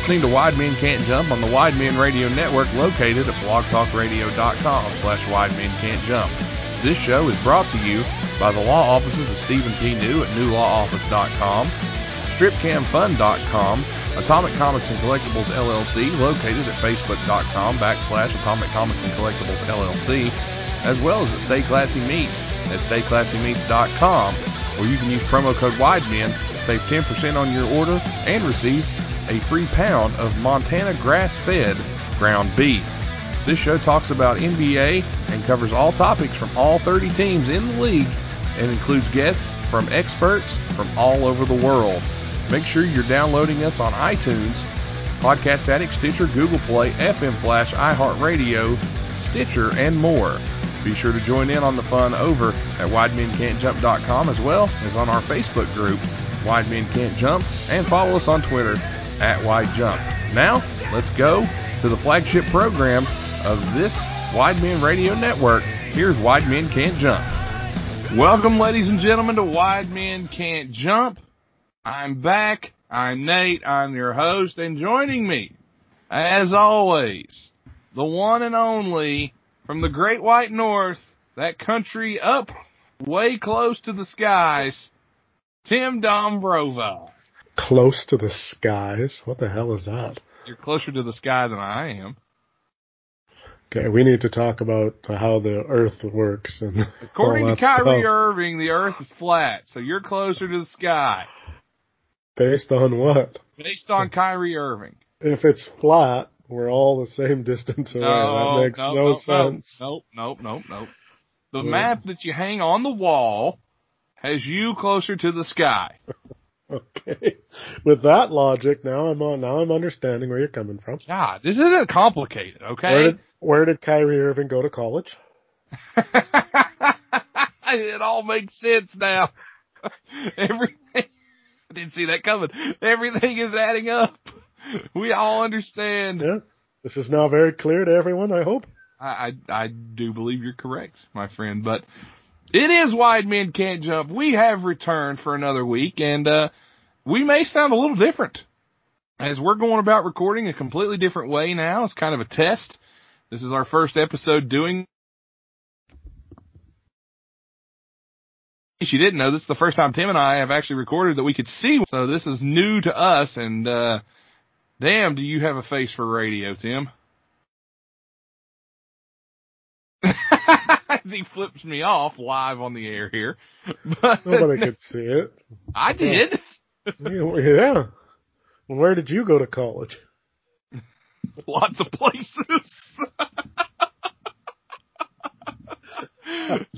listening to Wide Men Can't Jump on the Wide Men Radio Network located at blogtalkradio.com slash Wide Men Can't Jump. This show is brought to you by the law offices of Stephen P. New at newlawoffice.com, stripcamfun.com, Atomic Comics and Collectibles LLC located at facebook.com backslash Atomic Comics and Collectibles LLC, as well as at Stay Classy Meats at stayclassymeats.com, where you can use promo code WIDEMEN, save 10% on your order, and receive a free pound of Montana grass-fed ground beef. This show talks about NBA and covers all topics from all 30 teams in the league and includes guests from experts from all over the world. Make sure you're downloading us on iTunes, Podcast Addict, Stitcher, Google Play, FM Flash, iHeartRadio, Stitcher, and more. Be sure to join in on the fun over at WideMenCan'tJump.com as well as on our Facebook group, Wide Men Can't Jump, and follow us on Twitter at Wide Jump. Now, let's go to the flagship program of this Wide Men Radio Network. Here's Wide Men Can't Jump. Welcome, ladies and gentlemen, to Wide Men Can't Jump. I'm back. I'm Nate. I'm your host, and joining me, as always, the one and only from the Great White North, that country up way close to the skies, Tim Dombrova. Close to the skies? What the hell is that? You're closer to the sky than I am. Okay, we need to talk about how the Earth works. And According to Kyrie stuff. Irving, the Earth is flat, so you're closer to the sky. Based on what? Based on Kyrie Irving. If it's flat, we're all the same distance away. that makes no, nope, sense. Nope, nope, nope, nope. The map that you hang on the wall has you closer to the sky. Okay. With that logic, now I'm on. Now I'm understanding where you're coming from. God, this isn't complicated, Where okay? did Where did Kyrie Irving go to college? it all makes sense now. Everything. I didn't see that coming. Everything is adding up. We all understand. Yeah. This is now very clear to everyone. I hope. I, I, I do believe you're correct, my friend, but it is Wide Men Can't Jump. We have returned for another week and, uh, we may sound a little different as we're going about recording a completely different way now. It's kind of a test. This is our first episode doing. In case you didn't know, this is the first time Tim and I have actually recorded that we could see. So this is new to us and, uh, damn, do you have a face for radio, Tim? As he flips me off live on the air here. But Nobody could see it. I did. Yeah. Where did you go to college? Lots of places.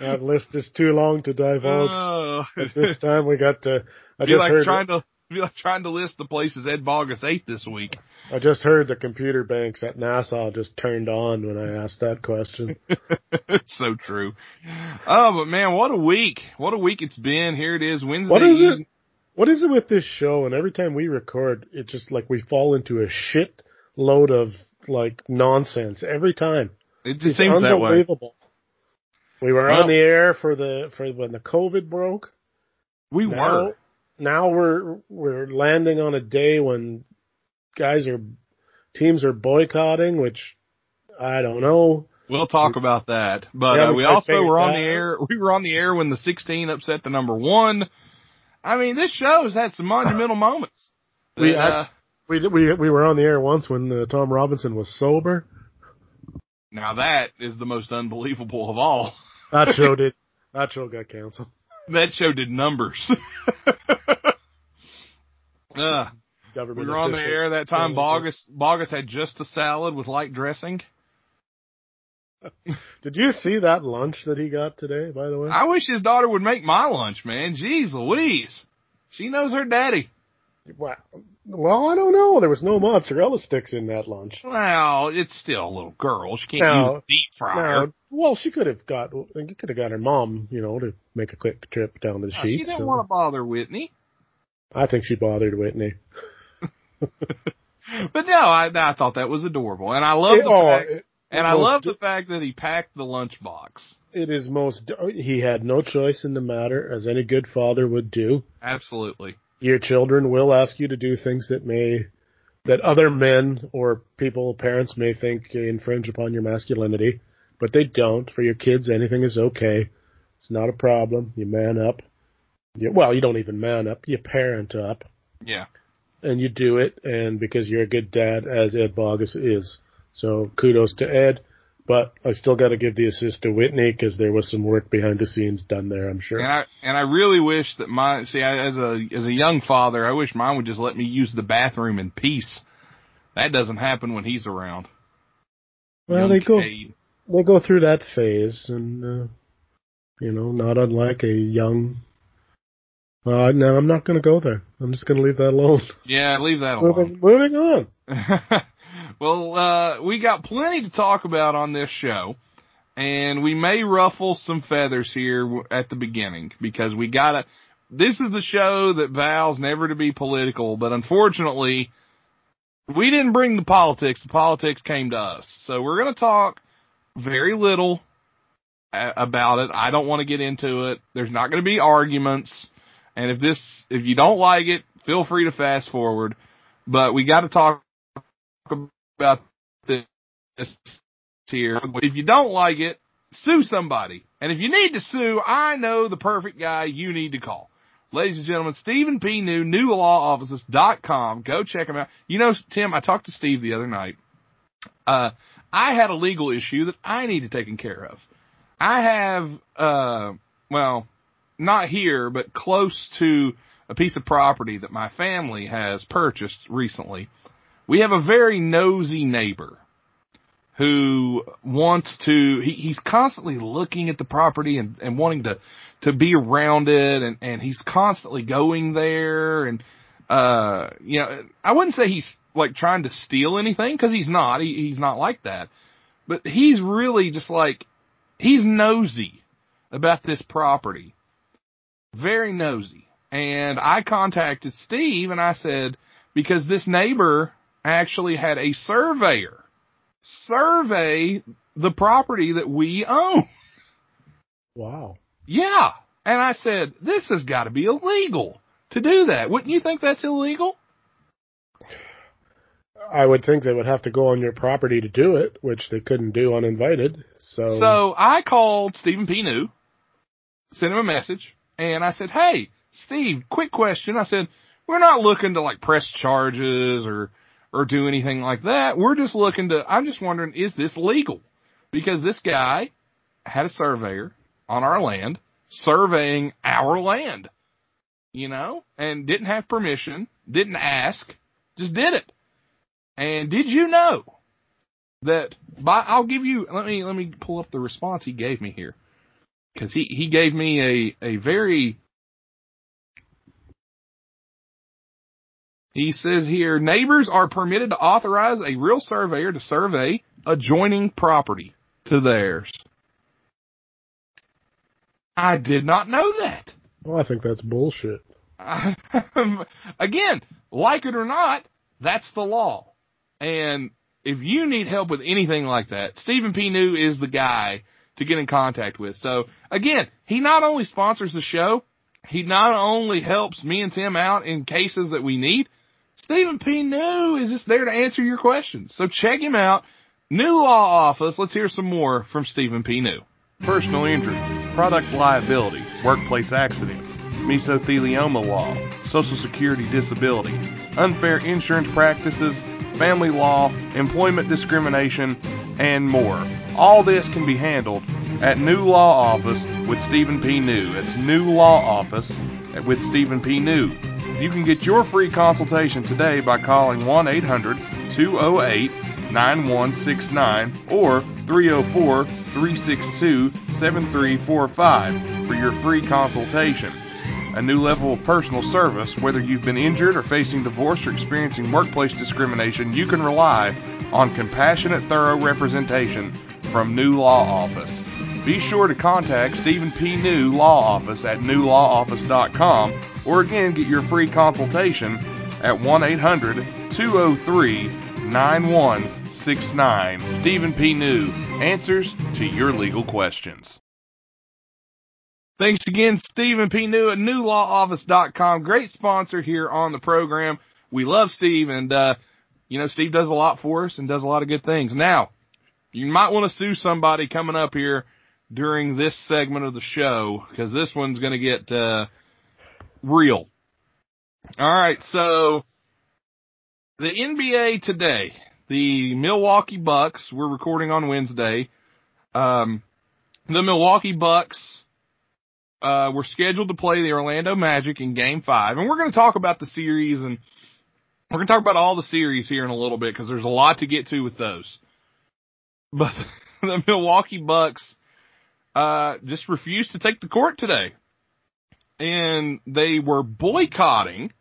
That list is too long to divulge. Oh. At this time, we got to. I just like heard. trying to be like trying to list the places Ed Bogus ate this week. I just heard the computer banks at NASA just turned on when I asked that question. it's so true. Oh, but man, what a week! What a week it's been. Here it is, Wednesday. What is it? What is it with this show? And every time we record, it's just like we fall into a shit load of like nonsense every time. It just It's seems that way. unbelievable. We were Well- on the air for the for when the COVID broke. We Now, were. Now we're we're landing on a day when guys are teams are boycotting, which I don't know. We'll talk about that. But Yeah, uh, we also were on that the air. We were on the air when the 16 upset the number one. I mean, this show's had some monumental moments. We uh, We we we were on the air once when uh, Tom Robinson was sober. now that is the most unbelievable of all. That show did. That show got canceled. That show did numbers. uh, Government we were on the air that time. Bogus Bogus had just a salad with light dressing. Did you see that lunch that he got today? By the way, I wish his daughter would make my lunch, man. Jeez Louise. She knows her daddy. Well, well, I don't know. There was no mozzarella sticks in that lunch. Well, it's still a little girl. She can't No. use a deep fryer. No, well, she could have got. You could have got her mom, you know, to make a quick trip down to the No, she didn't so- want to bother Whitney. I think she bothered Whitney. But no, I, I thought that was adorable, and I love the oh, fact, it- and I love d- the fact that he packed the lunchbox. it is most. He had no choice in the matter, as any good father would do. Absolutely. Your children will ask you to do things that may that other men or people, parents may think infringe upon your masculinity, but they don't. For your kids, anything is okay. It's not a problem. You man up. You, well, you don't even man up. You parent up. Yeah. And you do it, and because you're a good dad, as Ed Bogus is. So kudos to Ed. But I still got to give the assist to Whitney because there was some work behind the scenes done there. I'm sure. And I and I really wish that my see I, as a as a young father, I wish mine would just let me use the bathroom in peace. That doesn't happen when he's around. Well, Young they go Cade. They go through that phase, and uh, you know, not unlike a young. Uh, no, I'm not going to go there. I'm just going to leave that alone. Yeah, leave that alone. Moving, moving on. well, uh, we got plenty to talk about on this show, and we may ruffle some feathers here at the beginning because we gotta. This is the show that vows never to be political, but unfortunately, we didn't bring the politics. The politics came to us, so we're gonna talk very little a- about it. I don't want to get into it. There's not going to be arguments, and if this, if you don't like it, feel free to fast forward. But we got to talk about this here. If you don't like it, sue somebody. And if you need to sue, I know the perfect guy you need to call. Ladies and gentlemen, Stephen P. New, newlawoffices.com. Go check him out. You know, Tim, I talked to Steve the other night. Uh, I had a legal issue that I needed taken care of. I have, uh, well, not here, but close to a piece of property that my family has purchased recently. We have a very nosy neighbor who wants to, he, he's constantly looking at the property and, and wanting to, to be around it and, and he's constantly going there and, uh, you know, I wouldn't say he's like trying to steal anything because he's not, he, he's not like that, but he's really just like, he's nosy about this property. Very nosy. And I contacted Steve and I said, because this neighbor actually had a surveyor survey the property that we own. Wow. Yeah. And I said, this has got to be illegal to do that. Wouldn't you think that's illegal? I would think they would have to go on your property to do it, which they couldn't do uninvited. So, So I called Stephen P. New, sent him a message, and I said, Hey, Steve, quick question. I said, we're not looking to like press charges or, or do anything like that. We're just looking to, I'm just wondering, is this legal? Because this guy had a surveyor on our land surveying our land, you know, and didn't have permission, didn't ask, just did it. And did you know that by, I'll give you, let me, let me pull up the response he gave me here. Cause he, he gave me a, a very, he says here, neighbors are permitted to authorize a real surveyor to survey adjoining property to theirs. I did not know that. Well, I think that's bullshit. Again, like it or not, that's the law. And if you need help with anything like that, Stephen P. New is the guy to get in contact with. So again, he not only sponsors the show, he not only helps me and Tim out in cases that we need, Stephen P. New is just there to answer your questions. So check him out. New Law Office. Let's hear some more from Stephen P. New. personal injury, product liability, workplace accidents, mesothelioma law, social security disability, unfair insurance practices, family law, employment discrimination, and more. All this can be handled at New Law Office with Stephen P. New. It's New Law Office with Stephen P. New. You can get your free consultation today by calling 1 800 208 9169 or 304 362 7345 for your free consultation. A new level of personal service, whether you've been injured or facing divorce or experiencing workplace discrimination, you can rely on compassionate, thorough representation from New Law Office. Be sure to contact Stephen P. New Law Office at newlawoffice.com or again get your free consultation at 1 800 203 9169. Stephen P. New answers to your legal questions. Thanks again, Stephen P. New at newlawoffice.com. Great sponsor here on the program. We love Steve and, uh, you know, Steve does a lot for us and does a lot of good things. Now, you might want to sue somebody coming up here during this segment of the show because this one's going to get uh, real. All right, so the NBA today, the Milwaukee Bucks. We're recording on Wednesday. Um, the Milwaukee Bucks uh, were scheduled to play the Orlando Magic in Game Five, and we're going to talk about the series and we're going to talk about all the series here in a little bit because there's a lot to get to with those. But the Milwaukee Bucks uh, just refused to take the court today. And they were boycotting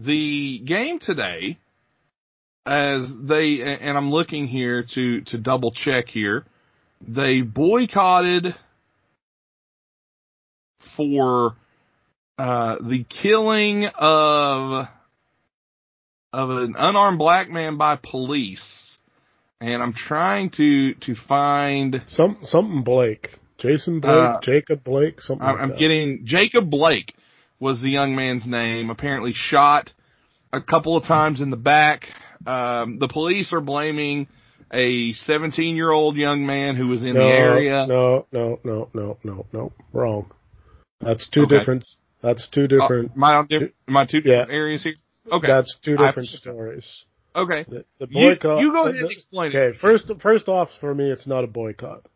the game today as they, and I'm looking here to, to double check here. They boycotted for, uh, the killing of, of an unarmed black man by police and I'm trying to to find some something Blake, Jason Blake, uh, Jacob Blake, something. I'm, like I'm getting Jacob Blake was the young man's name. Apparently shot a couple of times in the back. Um, the police are blaming a 17 year old young man who was in no, the area. No, no, no, no, no, no, wrong. That's two okay. different. That's two different. Uh, am I on different? Am I two different yeah. areas here? Okay. That's two different I, stories. Okay. The, the boycott. You, you go ahead the, and explain okay, it. first, first off, for me, it's not a boycott.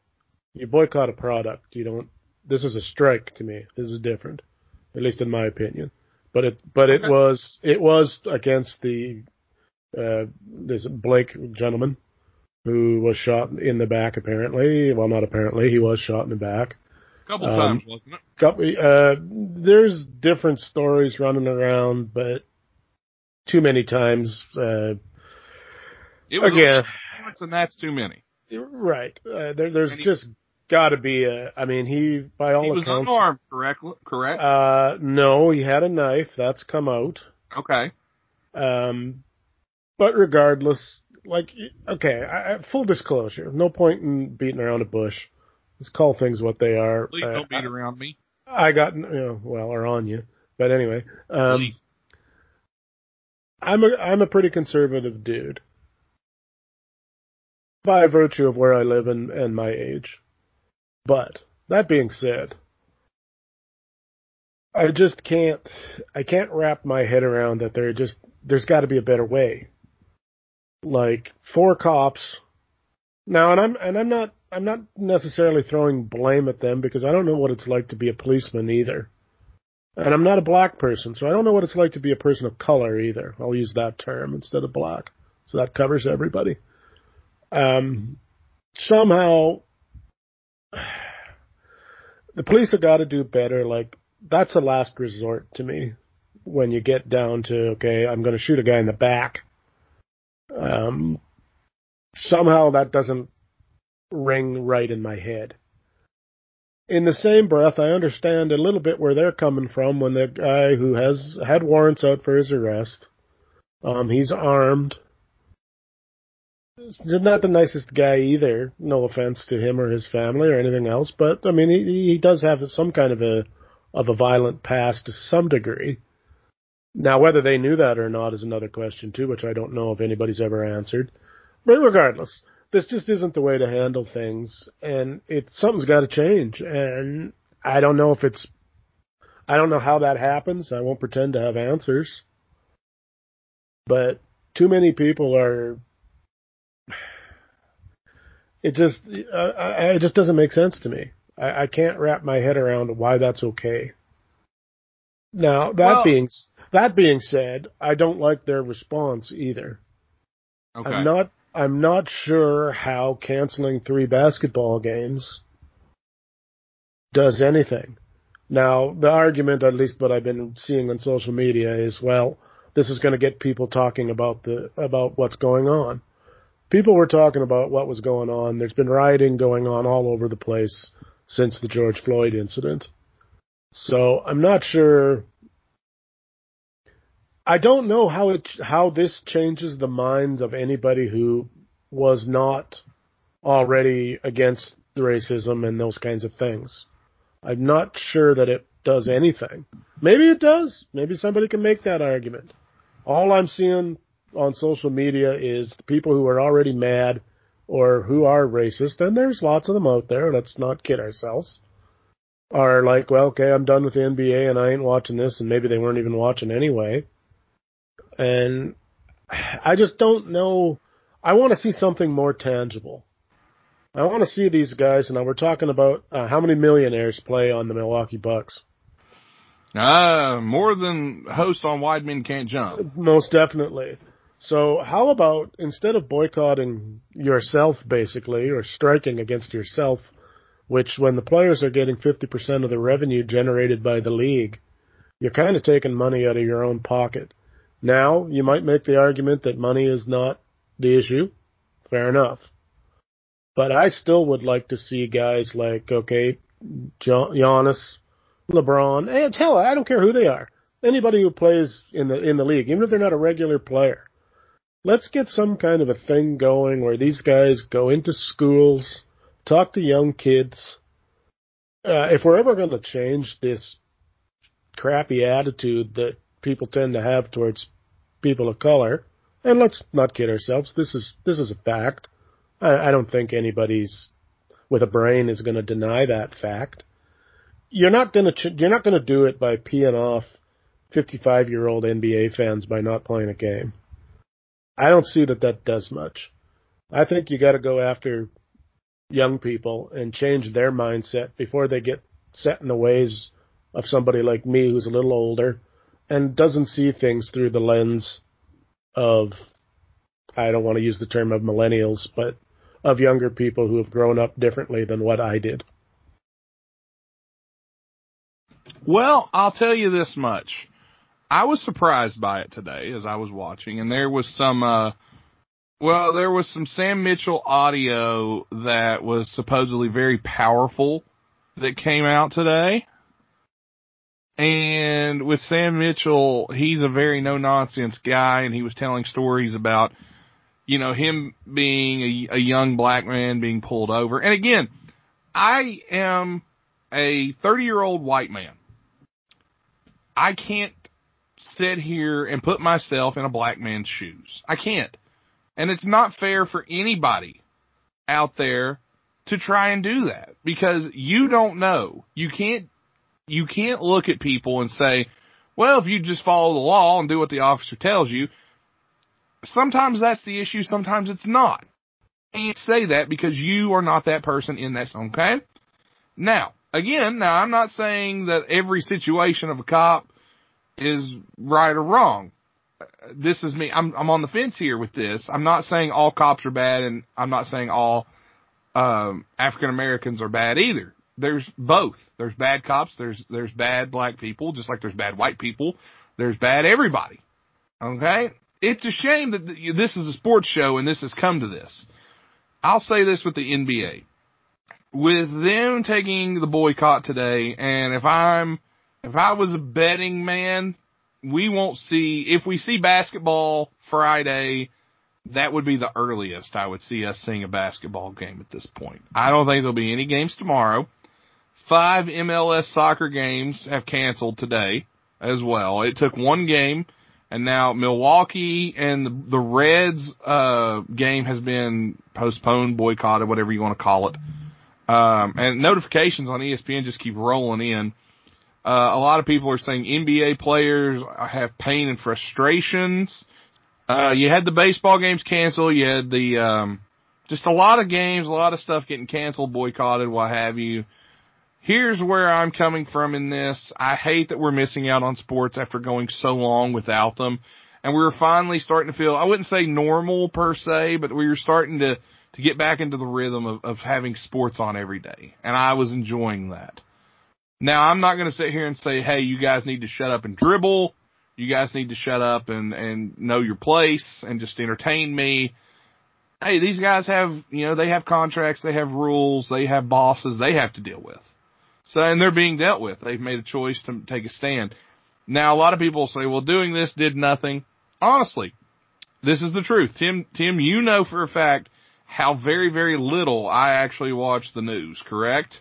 You boycott a product. You don't. This is a strike to me. This is different, at least in my opinion. But it, but okay. it was, it was against the uh, this Blake gentleman who was shot in the back. Apparently, well, not apparently, he was shot in the back. Couple um, times, wasn't it? Couple. Uh, there's different stories running around, but too many times. Uh, it was again, and that's too many. Right. Uh, there, there's he, just got to be a. I mean, he by all he was accounts, unarmed. Correct. Correct. Uh, no, he had a knife. That's come out. Okay. Um, but regardless, like, okay, I, full disclosure, no point in beating around a bush. Let's call things what they are. Please don't beat I, around me. I got, you know, well, or on you. But anyway, um, I'm a I'm a pretty conservative dude by virtue of where I live and, and my age. But that being said, I just can't I can't wrap my head around that there just there's got to be a better way. Like four cops now, and I'm and I'm not I'm not necessarily throwing blame at them because I don't know what it's like to be a policeman either. And I'm not a black person, so I don't know what it's like to be a person of color either. I'll use that term instead of black. So that covers everybody. Um, somehow, the police have got to do better. Like, that's a last resort to me when you get down to, okay, I'm going to shoot a guy in the back. Um, somehow that doesn't ring right in my head in the same breath, I understand a little bit where they're coming from when the guy who has had warrants out for his arrest, um, he's armed. He's not the nicest guy either. No offense to him or his family or anything else, but I mean, he, he does have some kind of a of a violent past to some degree. Now, whether they knew that or not is another question too, which I don't know if anybody's ever answered. But regardless, this just isn't the way to handle things, and it something's got to change. And I don't know if it's, I don't know how that happens. I won't pretend to have answers, but too many people are. It just, uh, it just doesn't make sense to me. I, I can't wrap my head around why that's okay. Now that well, being that being said, I don't like their response either. Okay. I'm not I'm not sure how canceling three basketball games does anything. Now, the argument, at least what I've been seeing on social media, is well, this is going to get people talking about the about what's going on. People were talking about what was going on. There's been rioting going on all over the place since the George Floyd incident. So I'm not sure I don't know how it how this changes the minds of anybody who was not already against racism and those kinds of things. I'm not sure that it does anything. Maybe it does. Maybe somebody can make that argument. All I'm seeing on social media is people who are already mad or who are racist, and there's lots of them out there. Let's not kid ourselves. Are like, well, okay, I'm done with the NBA and I ain't watching this, and maybe they weren't even watching anyway. And I just don't know. I want to see something more tangible. I want to see these guys. Now we're talking about uh, how many millionaires play on the Milwaukee Bucks. Uh, more than host on Wide Men Can't Jump. Most definitely. So how about instead of boycotting yourself basically or striking against yourself, which when the players are getting 50% of the revenue generated by the league, you're kind of taking money out of your own pocket. Now, you might make the argument that money is not the issue. Fair enough. But I still would like to see guys like, okay, Giannis, LeBron, and hell, I don't care who they are. Anybody who plays in the in the league, even if they're not a regular player, let's get some kind of a thing going where these guys go into schools, talk to young kids. Uh, if we're ever going to change this crappy attitude that people tend to have towards people of color, and let's not kid ourselves, this is this is a fact. I, I don't think anybody's with a brain is going to deny that fact. You're not going to you're not going to do it by peeing off 55 year old NBA fans by not playing a game. I don't see that that does much. I think you got to go after young people and change their mindset before they get set in the ways of somebody like me who's a little older and doesn't see things through the lens of I don't want to use the term of millennials, but of younger people who have grown up differently than what I did. Well, I'll tell you this much. I was surprised by it today as I was watching, and there was some, uh, well, there was some Sam Mitchell audio that was supposedly very powerful that came out today. And with Sam Mitchell, he's a very no nonsense guy, and he was telling stories about, you know, him being a, a young black man being pulled over. And again, I am a 30 year old white man. I can't sit here and put myself in a black man's shoes. I can't. And it's not fair for anybody out there to try and do that because you don't know. You can't, you can't look at people and say, well, if you just follow the law and do what the officer tells you, sometimes that's the issue, sometimes it's not. Can't say that because you are not that person in that, okay? Now, again, now I'm not saying that every situation of a cop is right or wrong. This is me. I'm I'm on the fence here with this. I'm not saying all cops are bad, and I'm not saying all um, African Americans are bad either. There's both. There's bad cops. There's there's bad black people, just like there's bad white people. There's bad everybody. Okay. It's a shame that this is a sports show and this has come to this. I'll say this with the NBA. With them taking the boycott today, and if I'm if I was a betting man, we won't see, if we see basketball Friday, that would be the earliest I would see us seeing a basketball game at this point. I don't think there'll be any games tomorrow. Five MLS soccer games have canceled today as well. It took one game and now Milwaukee and the, the Reds, uh, game has been postponed, boycotted, whatever you want to call it. Um, and notifications on ESPN just keep rolling in. Uh, a lot of people are saying NBA players have pain and frustrations. Uh, you had the baseball games canceled. You had the, um, just a lot of games, a lot of stuff getting canceled, boycotted, what have you. Here's where I'm coming from in this. I hate that we're missing out on sports after going so long without them. And we were finally starting to feel, I wouldn't say normal per se, but we were starting to, to get back into the rhythm of, of having sports on every day. And I was enjoying that. Now, I'm not going to sit here and say, hey, you guys need to shut up and dribble. You guys need to shut up and, and know your place and just entertain me. Hey, these guys have, you know, they have contracts, they have rules, they have bosses they have to deal with. So, and they're being dealt with. They've made a choice to take a stand. Now, a lot of people say, well, doing this did nothing. Honestly, this is the truth. Tim, Tim, you know for a fact how very, very little I actually watch the news, correct?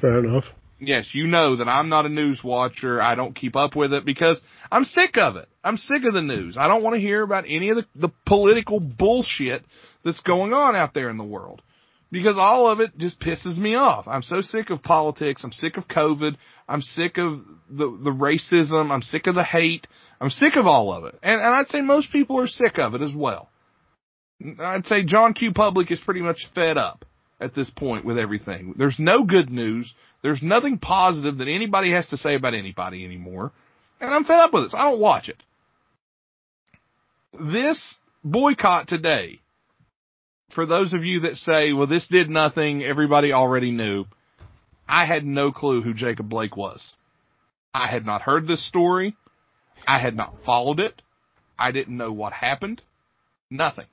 Fair enough. yes, you know that I'm not a news watcher. I don't keep up with it because I'm sick of it. I'm sick of the news. I don't want to hear about any of the, the political bullshit that's going on out there in the world because all of it just pisses me off. I'm so sick of politics. I'm sick of COVID. I'm sick of the, the racism. I'm sick of the hate. I'm sick of all of it. And, and I'd say most people are sick of it as well. I'd say John Q. Public is pretty much fed up at this point with everything. There's no good news. There's nothing positive that anybody has to say about anybody anymore. And I'm fed up with this. I don't watch it. This boycott today, for those of you that say, well, this did nothing, everybody already knew, I had no clue who Jacob Blake was. I had not heard this story. I had not followed it. I didn't know what happened. Nothing.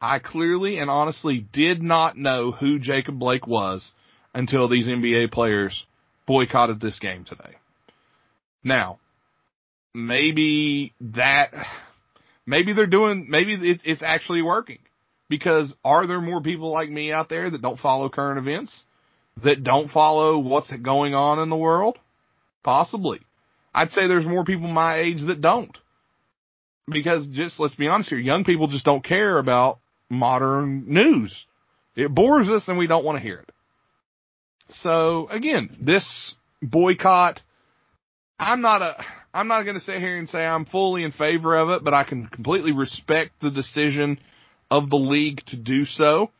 I clearly and honestly did not know who Jacob Blake was until these NBA players boycotted this game today. Now, maybe that, maybe they're doing, maybe it, it's actually working. Because are there more people like me out there that don't follow current events? That don't follow what's going on in the world? Possibly. I'd say there's more people my age that don't. Because just, let's be honest here, young people just don't care about modern news. It bores us and we don't want to hear it. So again, this boycott, I'm not a, I'm not going to sit here and say I'm fully in favor of it, but I can completely respect the decision of the league to do so.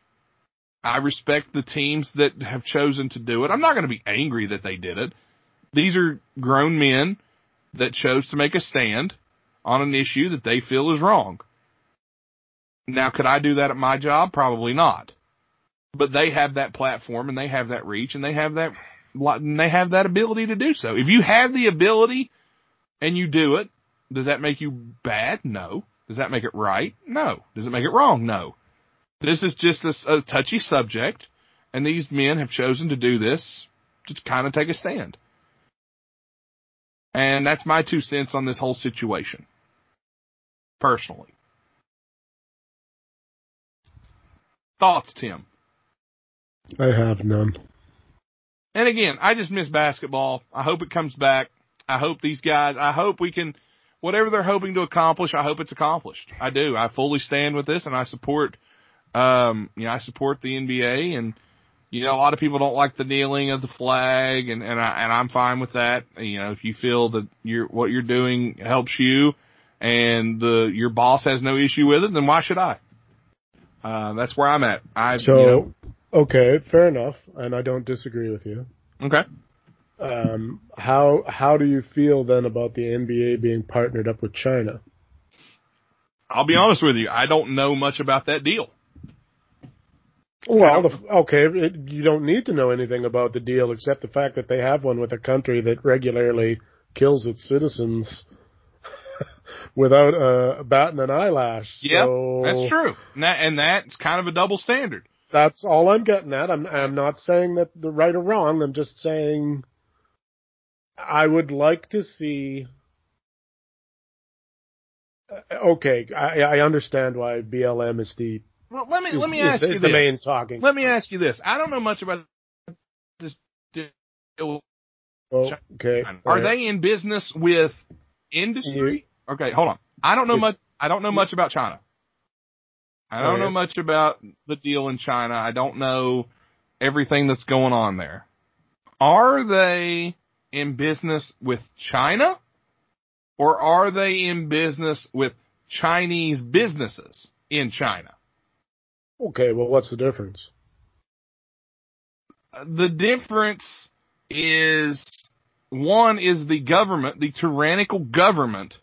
I respect the teams that have chosen to do it. I'm not going to be angry that they did it. These are grown men that chose to make a stand on an issue that they feel is wrong. Now, could I do that at my job? Probably not. But they have that platform and they have that reach and they have that and they have that ability to do so. If you have the ability and you do it, does that make you bad? No. Does that make it right? No. Does it make it wrong? No. This is just a, a touchy subject, and these men have chosen to do this to kind of take a stand. And that's my two cents on this whole situation. Personally. Thoughts, Tim? I have none. And again, I just miss basketball. I hope it comes back. I hope these guys, I hope we can, whatever they're hoping to accomplish, I hope it's accomplished. I do. I fully stand with this and I support, um, you know, I support the NBA and, you know, a lot of people don't like the kneeling of the flag and, and I, and I'm fine with that. You know, if you feel that you're, what you're doing helps you and the, your boss has no issue with it, then why should I? Uh, that's where I'm at. I, So, you know, okay, fair enough, and I don't disagree with you. okay. Um, how how do you feel then about the NBA being partnered up with China? I'll be honest with you. I don't know much about that deal. Well, the, okay, it, you don't need to know anything about the deal except the fact that they have one with a country that regularly kills its citizens without uh, batting an eyelash. Yeah, So that's true. And, that, and that's kind of a double standard. That's all I'm getting at. I'm I'm not saying that the right or wrong. I'm just saying I would like to see. Uh, Okay, I, I understand why BLM is the Well, let me is, let me ask is you the this. main talking. Let me ask you this. I don't know much about this deal. Okay, Are they in business with industry? Okay, hold on. I don't know much. I don't know much about China. I don't know much about the deal in China. I don't know everything that's going on there. Are they in business with China? Or are they in business with Chinese businesses in China? Okay, well, what's the difference? Uh, the difference is one is the government, the tyrannical government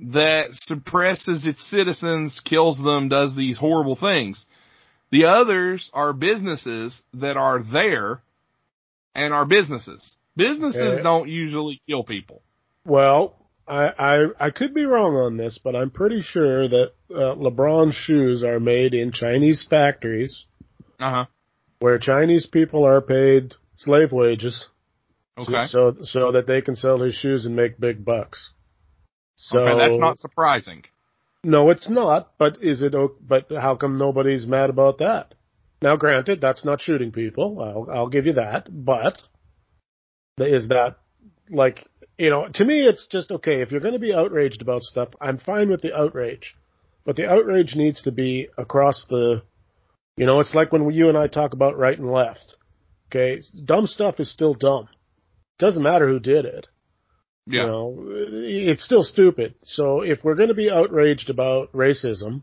that suppresses its citizens, kills them, does these horrible things. The others are businesses that are there and are businesses. Businesses Uh, don't usually kill people. Well, I, I I could be wrong on this, but I'm pretty sure that uh, LeBron's shoes are made in Chinese factories Uh huh. where Chinese people are paid slave wages, Okay. so so that they can sell his shoes and make big bucks. So okay, that's not surprising. no, it's not. But is it? But how come nobody's mad about that? Now, granted, that's not shooting people. I'll I'll give you that, but is that like you know to me it's just okay if you're going to be outraged about stuff I'm fine with the outrage, but the outrage needs to be across the you know it's like when you and I talk about right and left. Okay, dumb stuff is still dumb. Doesn't matter who did it. Yeah. You know, it's still stupid. So if we're going to be outraged about racism,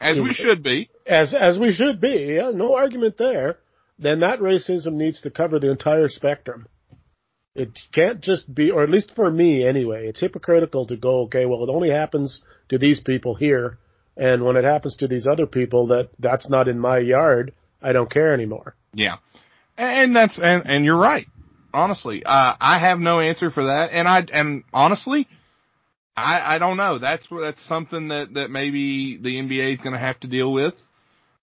As we should be. as as we should be, yeah, no argument there, then that racism needs to cover the entire spectrum. It can't just be, or at least for me anyway, it's hypocritical to go, okay, well, it only happens to these people here, and when it happens to these other people, that that's not in my yard, I don't care anymore. Yeah. And that's, and, and you're right. Honestly, uh, I have no answer for that. And I, and honestly, I, I don't know. That's, that's something that, that maybe the NBA is going to have to deal with.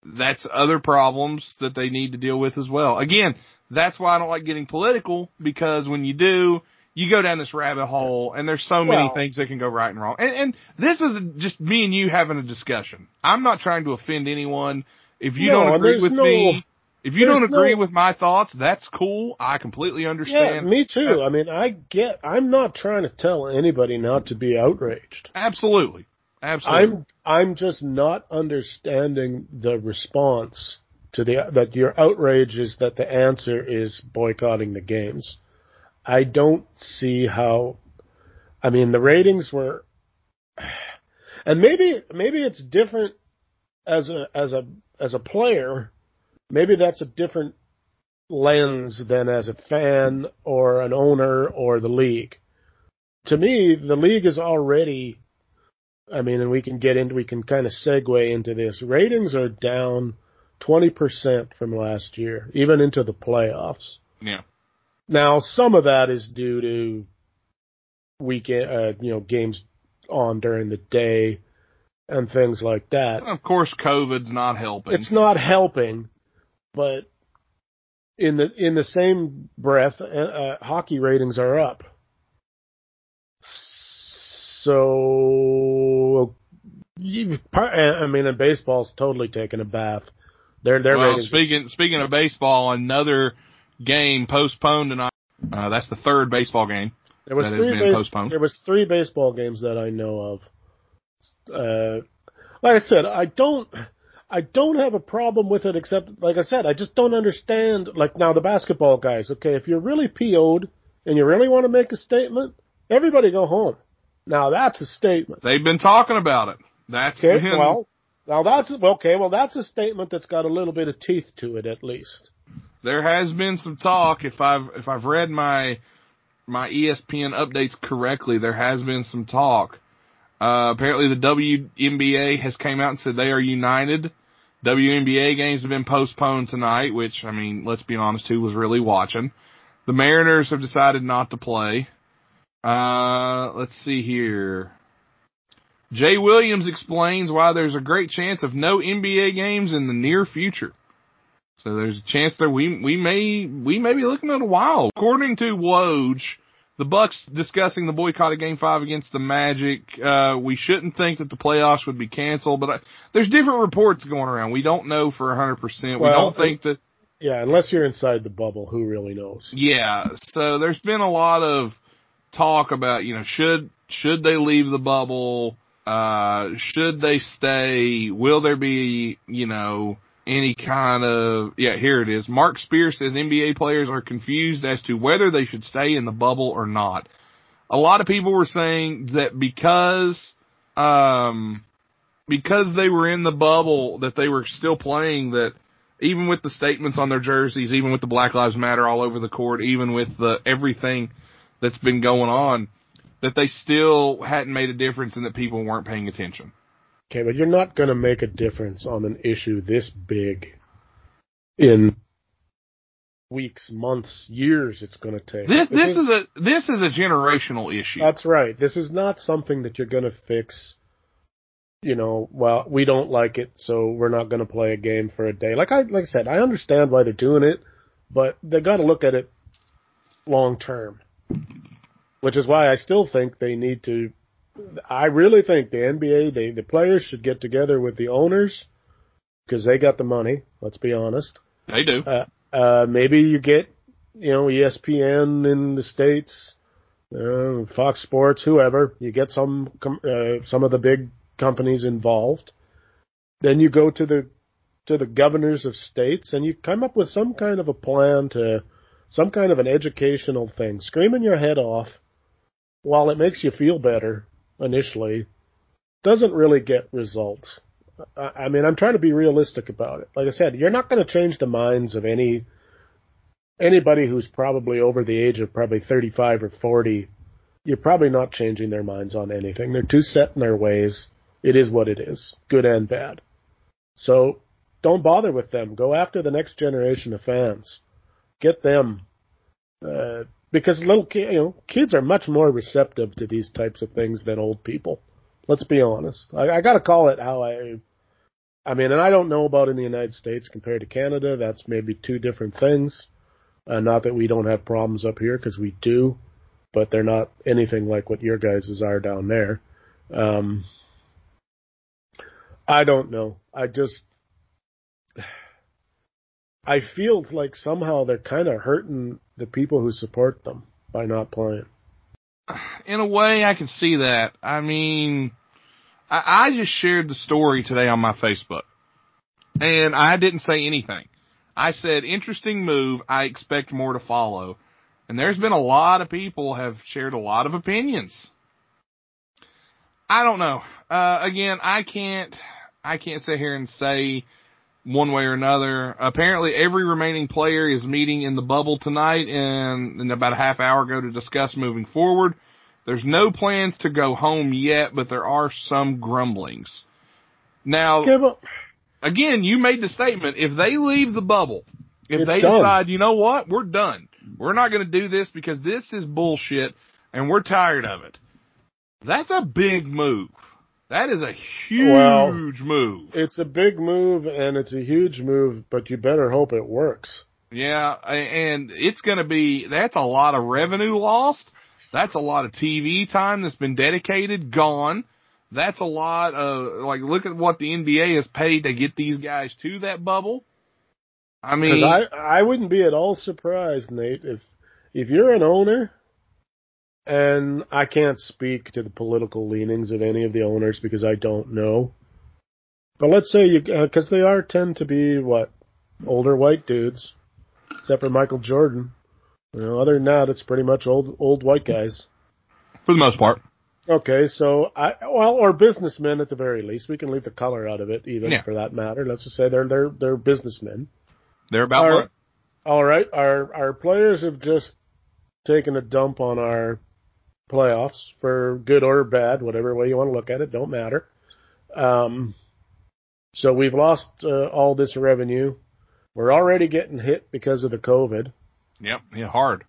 That's other problems that they need to deal with as well. Again, that's why I don't like getting political because when you do, you go down this rabbit hole and there's so many Well- things that can go right and wrong. And, and this is just me and you having a discussion. I'm not trying to offend anyone. If you No, don't agree with no- me, if you don't agree no- with my thoughts, that's cool. I completely Yeah, understand. me too. I mean, I get, I'm not trying to tell anybody not to be outraged. Absolutely. Absolutely. I'm I'm just not understanding the response to the that your outrage is that the answer is boycotting the games. I don't see how. I mean, the ratings were, and maybe maybe it's different as a as a as a player. Maybe that's a different lens than as a fan or an owner or the league. To me, the league is already I mean, and we can get into, we can kind of segue into this. Ratings are down 20% from last year, even into the playoffs. yeah. Now, some of that is due to weekend, uh, you know, games on during the day and things like that. Of course, COVID's not helping. It's not helping, but in the in the same breath, uh, uh, hockey ratings are up. So, you, par- I mean, and baseball's totally taken a bath. Their their well, speaking speaking of baseball, another game postponed tonight. Uh, that's the third baseball game. there was that has three been base- postponed. there was three baseball games that I know of. Uh, like I said, I don't. I don't have a problem with it, except, like I said, I just don't understand. Like now, the basketball guys. Okay, if you're really PO'd and you really want to make a statement, everybody go home. Now that's a statement. They've been talking about it. That's Okay, been- well, now that's okay. Well, that's a statement that's got a little bit of teeth to it, at least. there has been some talk. If I've if I've read my my ESPN updates correctly, there has been some talk. Uh, apparently, the WNBA has came out and said they are united. WNBA games have been postponed tonight, which I mean, let's be honest, who was really watching? The Mariners have decided not to play. Uh, let's see here. Jay Williams explains why there's a great chance of no NBA games in the near future. So there's a chance that we we may we may be looking at a while. According to Woj, the Bucks discussing the boycott of Game Five against the Magic. Uh, we shouldn't think that the playoffs would be canceled, but I, there's different reports going around. We don't know for 100. percent We don't think that. Yeah, unless you're inside the bubble, who really knows? Yeah. So there's been a lot of talk about you know should should they leave the bubble? Uh, should they stay? Will there be you know any kind of yeah here it is. Marc Spears says NBA players are confused as to whether they should stay in the bubble or not. A lot of people were saying that because um because they were in the bubble that they were still playing that even with the statements on their jerseys, even with the Black Lives Matter all over the court, even with the everything that's been going on, that they still hadn't made a difference and that people weren't paying attention. Okay, but you're not going to make a difference on an issue this big in weeks, months, years. It's going to take. This this is a this is a generational issue. That's right. This is not something that you're going to fix. You know, well, we don't like it, so we're not going to play a game for a day. Like I like I said, I understand why they're doing it, but they got to look at it long term. Which is why I still think they need to. I really think the NBA, they, the players should get together with the owners because they got the money. Let's be honest. They do. Uh, uh, maybe you get you know, ESPN in the states, uh, Fox Sports, whoever. You get some uh, some of the big companies involved. Then you go to the to the governors of states and you come up with some kind of a plan to some kind of an educational thing. Screaming your head off while it makes you feel better initially doesn't really get results. I mean, I'm trying to be realistic about it. Like I said, you're not going to change the minds of any anybody who's probably over the age of probably 35 or 40. You're probably not changing their minds on anything. They're too set in their ways. It is what it is, good and bad. So don't bother with them. Go after the next generation of fans. Get them, uh, because little ki- you know kids are much more receptive to these types of things than old people. Let's be honest. I, I got to call it how I. I mean, and I don't know about in the United States compared to Canada. That's maybe two different things. Uh, not that we don't have problems up here because we do, but they're not anything like what your guys' are down there. Um, I don't know. I just I feel like somehow they're kind of hurting the people who support them by not playing. In a way, I can see that. I mean, I, I just shared the story today on my Facebook, and I didn't say anything. I said, interesting move. I expect more to follow. And there's been a lot of people have shared a lot of opinions. I don't know. Uh, again, I can't, I can't sit here and say one way or another. Apparently every remaining player is meeting in the bubble tonight and in about a half hour ago to discuss moving forward. There's no plans to go home yet, but there are some grumblings. Now, again, you made the statement, if they leave the bubble, if It's they done. decide, you know what, we're done. We're not going to do this because this is bullshit and we're tired of it. That's a big move. That is a huge Well, move. It's a big move and it's a huge move, but you better hope it works. Yeah, and it's going to be, that's a lot of revenue lost. That's a lot of TV time that's been dedicated, gone. That's a lot of, like, look at what the NBA has paid to get these guys to that bubble. I mean, I I wouldn't be at all surprised, Nate, if if you're an owner, and I can't speak to the political leanings of any of the owners because I don't know. But let's say you uh, because they are tend to be what older white dudes, except for Michael Jordan. You know, other than that, it's pretty much old old white guys. for the most part. Okay, so I well, or businessmen at the very least. We can leave the color out of it, even Yeah. for that matter. Let's just say they're they're they're businessmen. They're about money. All right, our our players have just taken a dump on our playoffs for good or bad, whatever way you want to look at it, don't matter. Um, so we've lost uh, all this revenue. We're already getting hit because of the COVID. Yep, yeah, hard.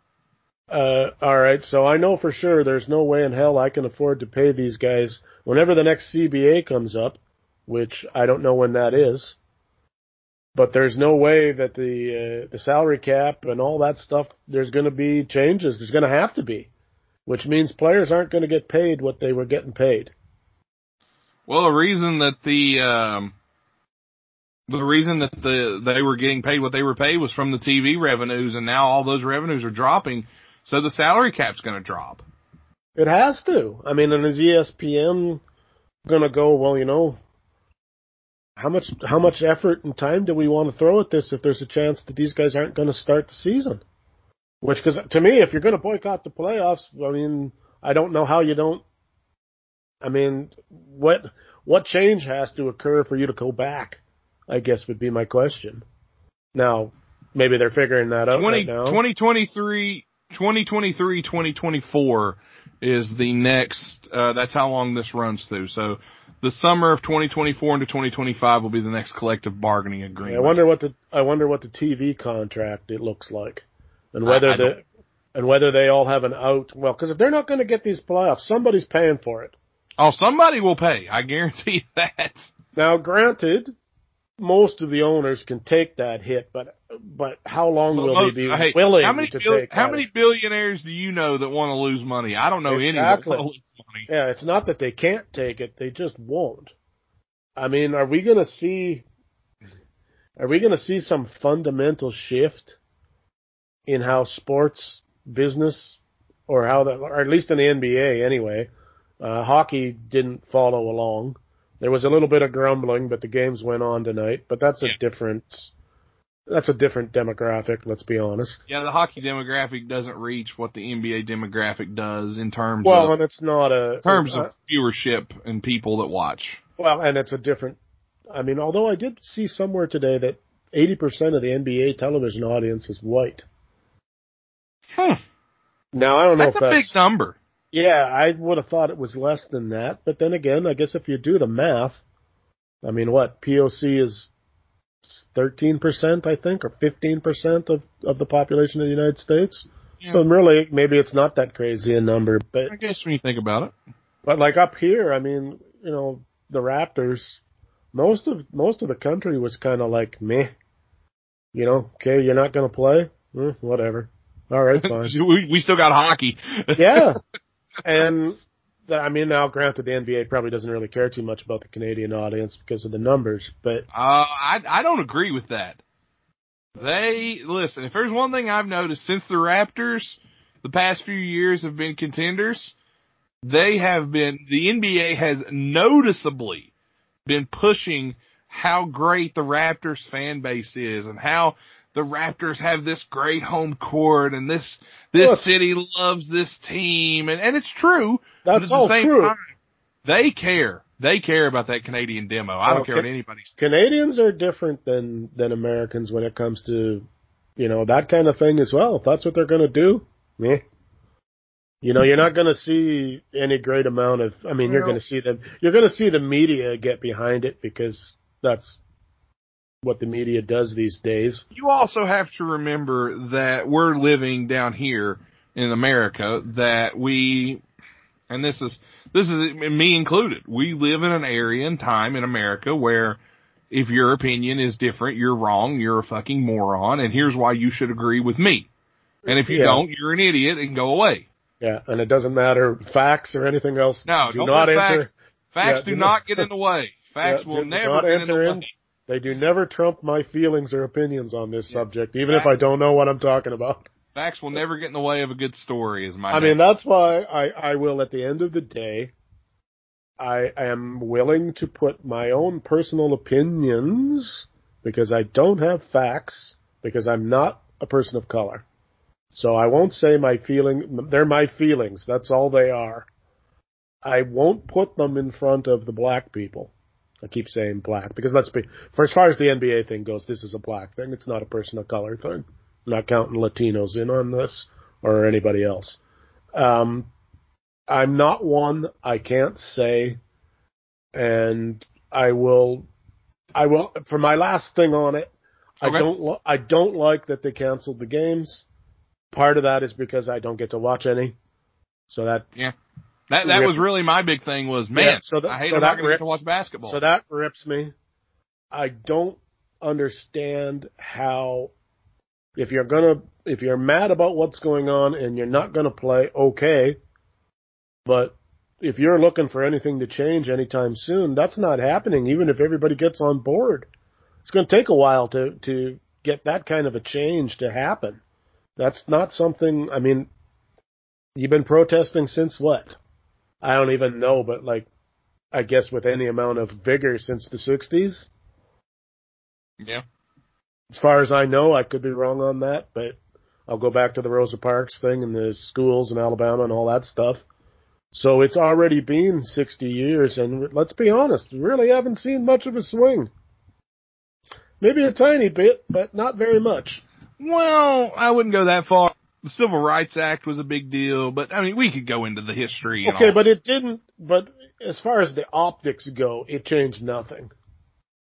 Uh, all right, so I know for sure there's no way in hell I can afford to pay these guys whenever the next CBA comes up, which I don't know when that is. But there's no way that the uh, the salary cap and all that stuff there's going to be changes. There's going to have to be, which means players aren't going to get paid what they were getting paid. Well, the reason that the um, the reason that the they were getting paid what they were paid was from the TV revenues, and now all those revenues are dropping, so the salary cap's going to drop. It has to. I mean, and is ESPN going to go? Well, you know, how much how much effort and time do we want to throw at this if there's a chance that these guys aren't going to start the season? Which, because to me, if you're going to boycott the playoffs, I mean, I don't know how you don't. I mean, what what change has to occur for you to go back? I guess would be my question. Now, maybe they're figuring that out 20, right now. 2023, 2023, 2024 is the next, uh, that's how long this runs through. So the summer of 2024 into 2025 will be the next collective bargaining agreement. I wonder what the I wonder what the TV contract it looks like, and whether I- I the and whether they all have an out. Well, because if they're not going to get these playoffs, somebody's paying for it. Oh, somebody will pay. I guarantee that. Now, granted, most of the owners can take that hit, but but how long will Well, they be hey, willing how many to bil- take? how that? many billionaires do you know that want to lose money? I don't know any Exactly. want to lose money. Yeah, it's not that they can't take it; they just won't. I mean, are we going to see? Are we going to see some fundamental shift in how sports business or how the, or at least in the NBA anyway, uh, hockey didn't follow along. There was a little bit of grumbling, but the games went on tonight. But that's a Yeah. different, that's a different demographic. Let's be honest. Yeah, the hockey demographic doesn't reach what the NBA demographic does in terms Well, of and it's not a in terms uh, of viewership and people that watch. Well, and it's a different. I mean, although I did see somewhere today that 80% of the NBA television audience is white. Hmm. Now I don't know That's a that's big number. yeah. I would have thought it was less than that, but then again, I guess if you do the math, I mean, what POC is 13%, I think, or 15% of of the population of the United States. So really, maybe it's not that crazy a number, but I guess when you think about it. but like up here, I mean, you know, the Raptors, most of most of the country was kind of like meh. You know, okay, you're not going to play, Eh, whatever. All right, fine. we, we still got hockey. yeah, and I mean, now granted, the NBA probably doesn't really care too much about the Canadian audience because of the numbers, but Uh, I I don't agree with that. They listen. If there's one thing I've noticed since the Raptors, the past few years have been contenders. They have been. The NBA has noticeably been pushing how great the Raptors fan base is and how the Raptors have this great home court and this this Look. city loves this team and and it's true. that's the all same true. time, they care. They care about that Canadian demo. I don't care what anybody says. Canadians are different than than Americans when it comes to you know that kind of thing as well. If that's what they're going to do, meh. You know, you're not going to see any great amount of. I mean, you're going to see the you're going to see the media get behind it because that's what the media does these days. You also have to remember that we're living down here in America that we, and this is, this is me included. We live in an area and time in America where if your opinion is different, you're wrong, you're a fucking moron, and here's why you should agree with me. And if you Yeah. don't, you're an idiot and go away. Yeah, and it doesn't matter facts or anything else. No, do don't not enter. facts, facts yeah, do do not not- get in the way. Facts Yeah, will never not get in the way. They do never trump my feelings or opinions on this Yeah. subject, even if I don't know what I'm talking about. Facts will never get in the way of a good story is my I name. mean, that's why I, I will, at the end of the day, I am willing to put my own personal opinions because I don't have facts because I'm not a person of color. So I won't say my feeling, they're my feelings. That's all they are. I won't put them in front of the black people. I keep saying black because let's be, for as far as the NBA thing goes, this is a black thing. It's not a person of color thing. I'm not counting Latinos in on this or anybody else. Um, I'm not one. I can't say, and I will. I will. For my last thing on it, Okay. I don't. Lo- I don't like that they canceled the games. Part of that is because I don't get to watch any. So that That that was really my big thing was man. Yeah, so that- I hate so I'm that not going to get to watch basketball. So that rips me. I don't understand how if you're gonna if you're mad about what's going on and you're not gonna play, okay. But if you're looking for anything to change anytime soon, that's not happening, even if everybody gets on board. It's gonna take a while to to get that kind of a change to happen. That's not something I mean you've been protesting since what? I don't even know, but like I guess with any amount of vigor since the 60s. yeah. As far as I know, I could be wrong on that, but I'll go back to the Rosa Parks thing and the schools in Alabama and all that stuff. So it's already been 60 years, and let's be honest, we really haven't seen much of a swing. Maybe a tiny bit, but not very much. Well, I wouldn't go that far. The Civil Rights Act was a big deal, but I mean, we could go into the history. And Okay, all. but it didn't, but as far as the optics go, it changed nothing.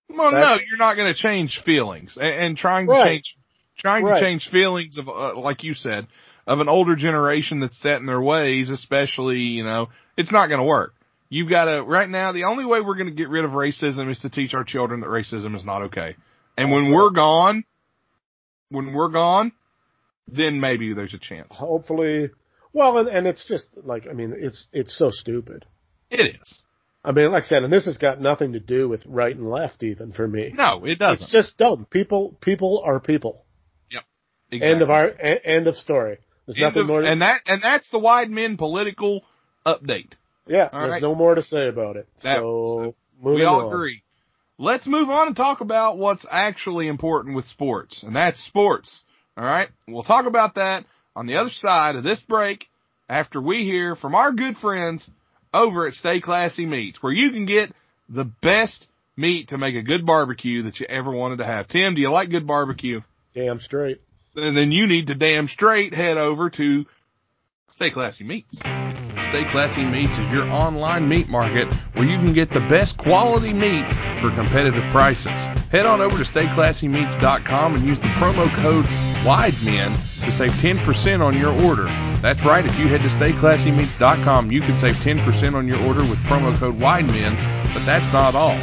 well, that- no, you're not going to change feelings, and, and trying to change, trying Right. to change feelings of, uh, like you said, of an older generation that's set in their ways, especially, you know, it's not going to work. You've got to right now. The only way we're going to get rid of racism is to teach our children that racism is not okay. And when we're gone, when we're gone, then maybe there's a chance. Hopefully, well, and, and it's just like, I mean, it's, it's so stupid. It is. I mean, like I said, and this has got nothing to do with right and left even for me. No, it doesn't. It's just dumb. People, people are people. Yep. Exactly. End of our end of story. There's End nothing of- more. To, and that and that's the wide men political update. yeah, all there's right. no more to say about it. That- so, We all on. agree. Let's move on and talk about what's actually important with sports, and that's sports. All right, we'll talk about that on the other side of this break after we hear from our good friends over at Stay Classy Meats, where you can get the best meat to make a good barbecue that you ever wanted to have. Tim, do you like good barbecue? Damn straight. And then you need to damn straight head over to Stay Classy Meats. Stay Classy Meats is your online meat market where you can get the best quality meat for competitive prices. Head on over to stayclassymeats.com and use the promo code WIDEMEN to save 10% on your order. That's right, if you head to stayclassymeats.com, you can save 10% on your order with promo code WIDEMEN, but that's not all.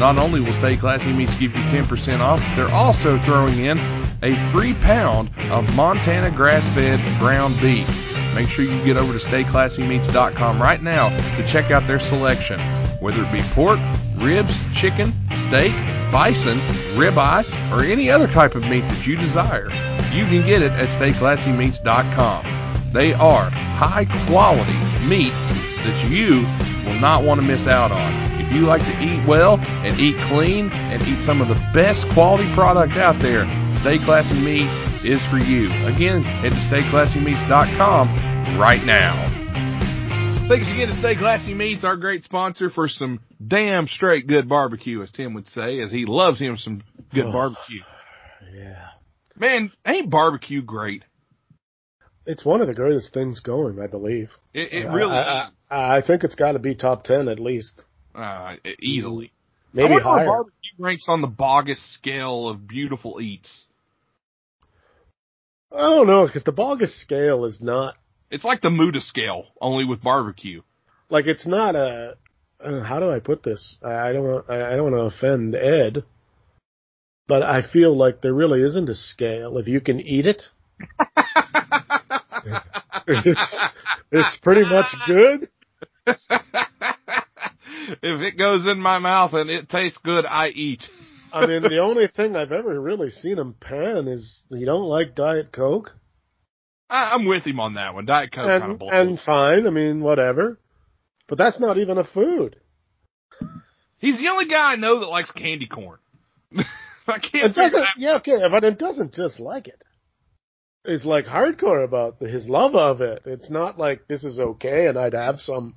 Not only will Stay Classy Meats give you 10% off, they're also throwing in a free pound of Montana grass-fed ground beef. Make sure you get over to stayclassymeats.com right now to check out their selection. Whether it be pork, ribs, chicken, steak, bison, ribeye, or any other type of meat that you desire, you can get it at stayclassymeats.com. They are high quality meat that you will not want to miss out on. If you like to eat well and eat clean and eat some of the best quality product out there, Stay Classy Meats is for you. Again, head to stayclassymeats.com right now. Thanks again to Stay Classy Meats, our great sponsor for some damn straight good barbecue, as Tim would say, as he loves him some good Oh. barbecue. Yeah. Man, ain't barbecue great? It's one of the greatest things going, I believe. It, it really I, is. I, I think it's got to be top 10 at least. Uh, easily. I Maybe where higher. barbecue ranks on the Bogus scale of beautiful eats. I don't know, because the Bogus scale is not, It's like the Muda scale, only with barbecue. like, it's not a, uh, how do I put this? I, I don't I, I don't want to offend Ed, but I feel like there really isn't a scale. If you can eat it, it's, it's pretty much good. if it goes in my mouth and it tastes good, I eat. I mean, the only thing I've ever really seen him pan is you don't like Diet Coke, I, I'm with him on that one. Diet Coke kind of and and fine. I mean, whatever. But that's not even a food. He's the only guy I know that likes candy corn. I can't It doesn't. Yeah, okay, but it doesn't just like it. It's like hardcore about the, his love of it. It's not like this is okay and I'd have some.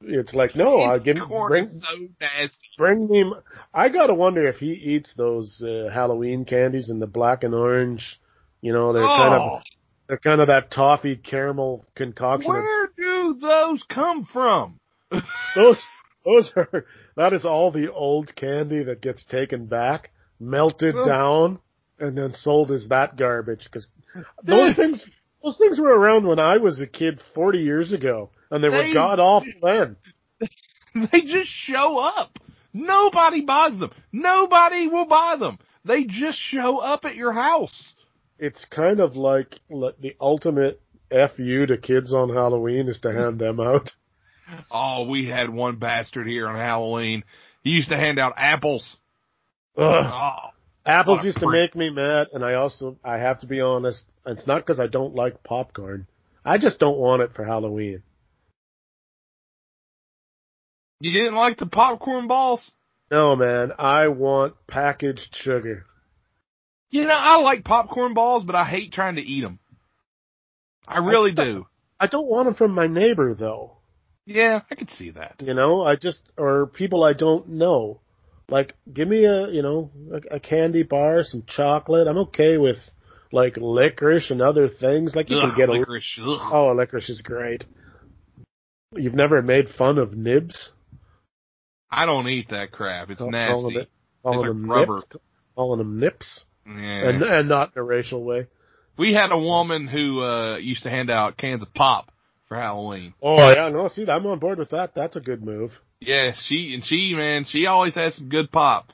It's like no, I give bring so nasty. bring me. I gotta wonder if he eats those uh, Halloween candies in the black and orange. You know, they're kind Oh, of they're kind of that toffee caramel concoction. where do those come from? Those those are that is all the old candy that gets taken back, melted down, and then sold as that garbage. Because those things those things were around when I was a kid forty years ago, and they were god awful then. They just show up. Nobody buys them. Nobody will buy them. They just show up at your house. It's kind of like like the ultimate fu to kids on Halloween is to hand them out. Oh, we had one bastard here on Halloween. He used to hand out apples. Oh, Apples used to make me mad, and I also I have to be honest. It's not because I don't like popcorn. I just don't want it for Halloween. you didn't like the popcorn balls? No, man, I want packaged sugar. You know, I like popcorn balls, but I hate trying to eat them. I really That's- do. I don't want them from my neighbor though. Yeah, I could see that. You know, I just or people I don't know. Like, give me a you know a, a candy bar, some chocolate. I'm okay with like licorice and other things. Like you Ugh, can get a licorice. Ugh. oh licorice is great. You've never made fun of nibs? I don't eat that crap. It's calling nasty. it- calling It's like rubber. nip, calling them nips, Yeah. and and not in a racial way. we had a woman who uh used to hand out cans of pop for Halloween. Oh yeah, no, see, I'm on board with that. That's a good move. Yeah, she and she man, she always had some good pop.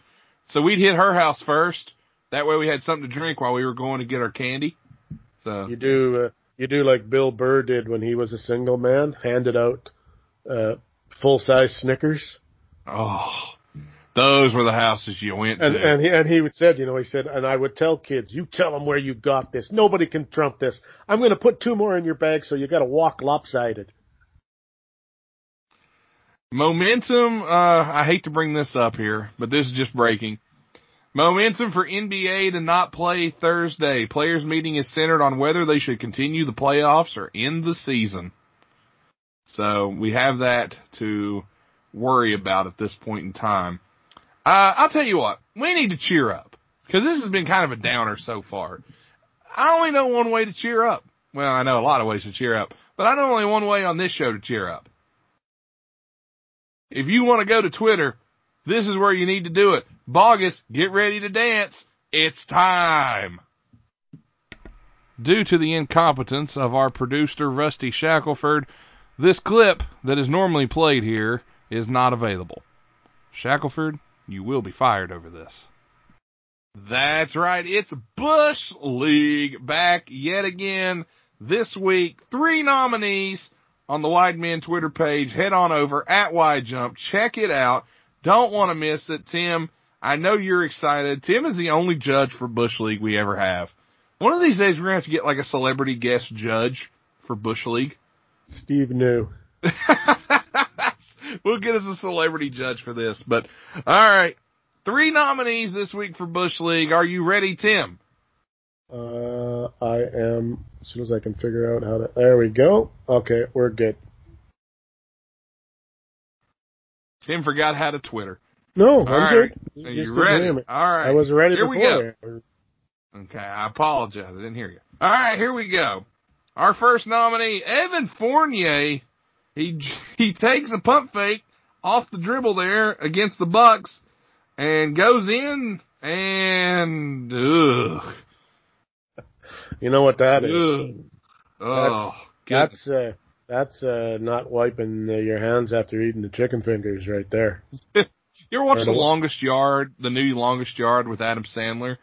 So we'd hit her house first. That way we had something to drink while we were going to get our candy. So You do uh, you do like Bill Burr did when he was a single man, handed out uh, full size Snickers. oh Those were the houses you went And to. and he and he said, you know, he said, and I would tell kids, you tell them where you got this. Nobody can trump this. I'm going to put two more in your bag, so you got to walk lopsided. Momentum, uh, I hate to bring this up here, but this is just breaking. Momentum for NBA to not play Thursday. Players meeting is centered on whether they should continue the playoffs or end the season. So we have that to worry about at this point in time. Uh, I'll tell you what, we need to cheer up because this has been kind of a downer so far. I only know one way to cheer up. Well, I know a lot of ways to cheer up, but I know only one way on this show to cheer up. If you want to go to Twitter, this is where you need to do it. Bogus, get ready to dance. It's time. Due to the incompetence of our producer, Rusty Shackelford, this clip that is normally played here is not available. Shackelford, you will be fired over this. That's right. It's Bush League back yet again this week. Three nominees on the Wide Men Twitter page. Head on over at Wide Jump. Check it out. Don't want to miss it. Tim, I know you're excited. Tim is the only judge for Bush League we ever have. One of these days we're going to have to get like a celebrity guest judge for Bush League. Steve New. we'll get us a celebrity judge for this. But all right, three nominees this week for Bush League. Are you ready, Tim? Uh, I am. As soon as I can figure out how to. There we go. Okay, we're good. Tim forgot how to Twitter. No, All I'm right. good. Are Just you ready? All right. I was ready Here before. we go. Okay, I apologize. I didn't hear you. All right, here we go. Our first nominee, Evan Fournier. He he takes a pump fake off the dribble there against the Bucks and goes in and ugh, You know what that is? Oh, That's uh, that's uh, not wiping uh, your hands after eating the chicken fingers right there. you ever watch the the- longest yard, the new longest yard with Adam Sandler,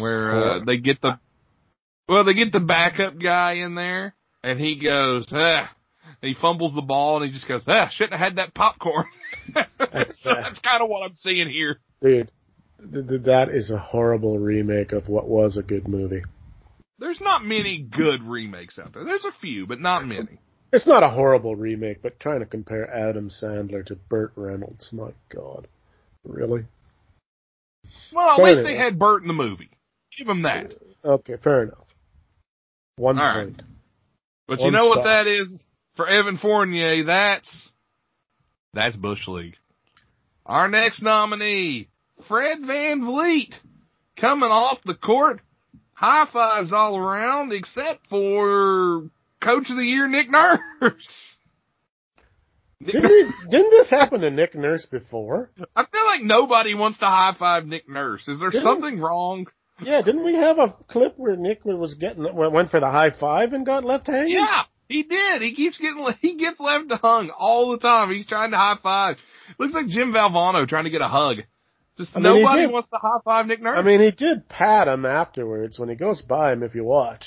where uh, they get the well, they get the backup guy in there, and he goes, ah, he fumbles the ball, and he just goes, ah, shouldn't have had that popcorn. That's, so uh, that's kind of what I'm seeing here. Dude, th- th- that is a horrible remake of what was a good movie. There's not many good remakes out there. There's a few, but not many. It's not a horrible remake, but trying to compare Adam Sandler to Burt Reynolds, my God, really? Well, at So least anyway. they had Burt in the movie. Give him that. Okay, fair enough. One All right. point. But you One know what that is for Evan Fournier? That's that's Bush League. Our next nominee, Fred VanVleet, coming off the court, high fives all around, except for Coach of the Year Nick Nurse. Didn't, didn't this happen to Nick Nurse before? I feel like nobody wants to high five Nick Nurse. Is there Didn't- something wrong? Yeah, didn't we have a clip where Nick was getting went for the high five and got left hanging? Yeah, he did. He keeps getting he gets left hung all the time. He's trying to high five. Looks like Jim Valvano trying to get a hug. Just I mean, nobody wants to high five Nick Nurse. I mean, he did pat him afterwards when he goes by him. If you watch,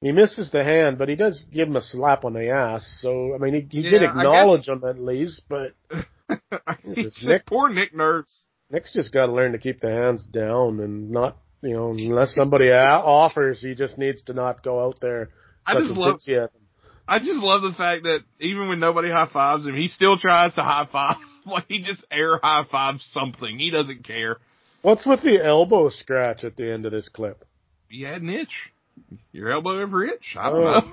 he misses the hand, but he does give him a slap on the ass. So I mean, he, he did Yeah, I acknowledge him at least. But Jesus, Nick- poor Nick Nurse. Nick's just got to learn to keep the hands down and not, you know, unless somebody a- offers, he just needs to not go out there. I just love. I just love the fact that even when nobody high fives him, he still tries to high five. like he just air high fives something. He doesn't care. What's with the elbow scratch at the end of this clip? You had an itch. Your elbow ever itch? I don't Oh. know.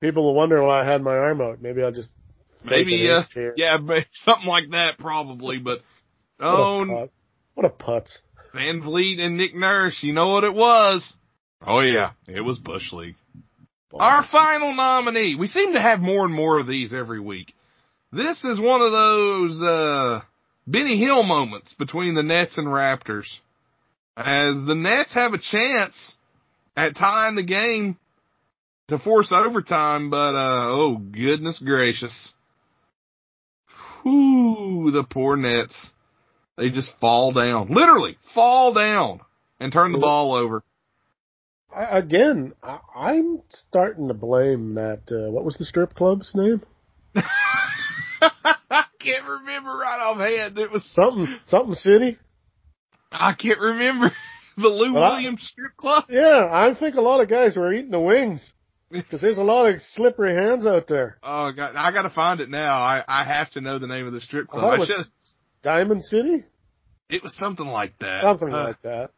People will wonder why I had my arm out. Maybe I'll just Maybe uh yeah, something like that probably, but What oh a put- What a putz. VanVleet and Nick Nurse, you know what it was? Oh yeah, it was Bush League. Our final nominee. We seem to have more and more of these every week. This is one of those uh Benny Hill moments between the Nets and Raptors. As the Nets have a chance at tying the game to force overtime, but uh oh goodness gracious. Whoo, the poor Nets. They just fall down. Literally fall down and turn the ball over. I, again, I, I'm starting to blame that. Uh, what was the strip club's name? can't remember right offhand. It was something something city. I can't remember the Lou Well, I- Williams strip club. Yeah, I think a lot of guys were eating the wings because there's a lot of slippery hands out there. Oh God, I got to find it now. I I have to know the name of the strip club. thought I it was should. Diamond City, It was something like that. something Uh, like that.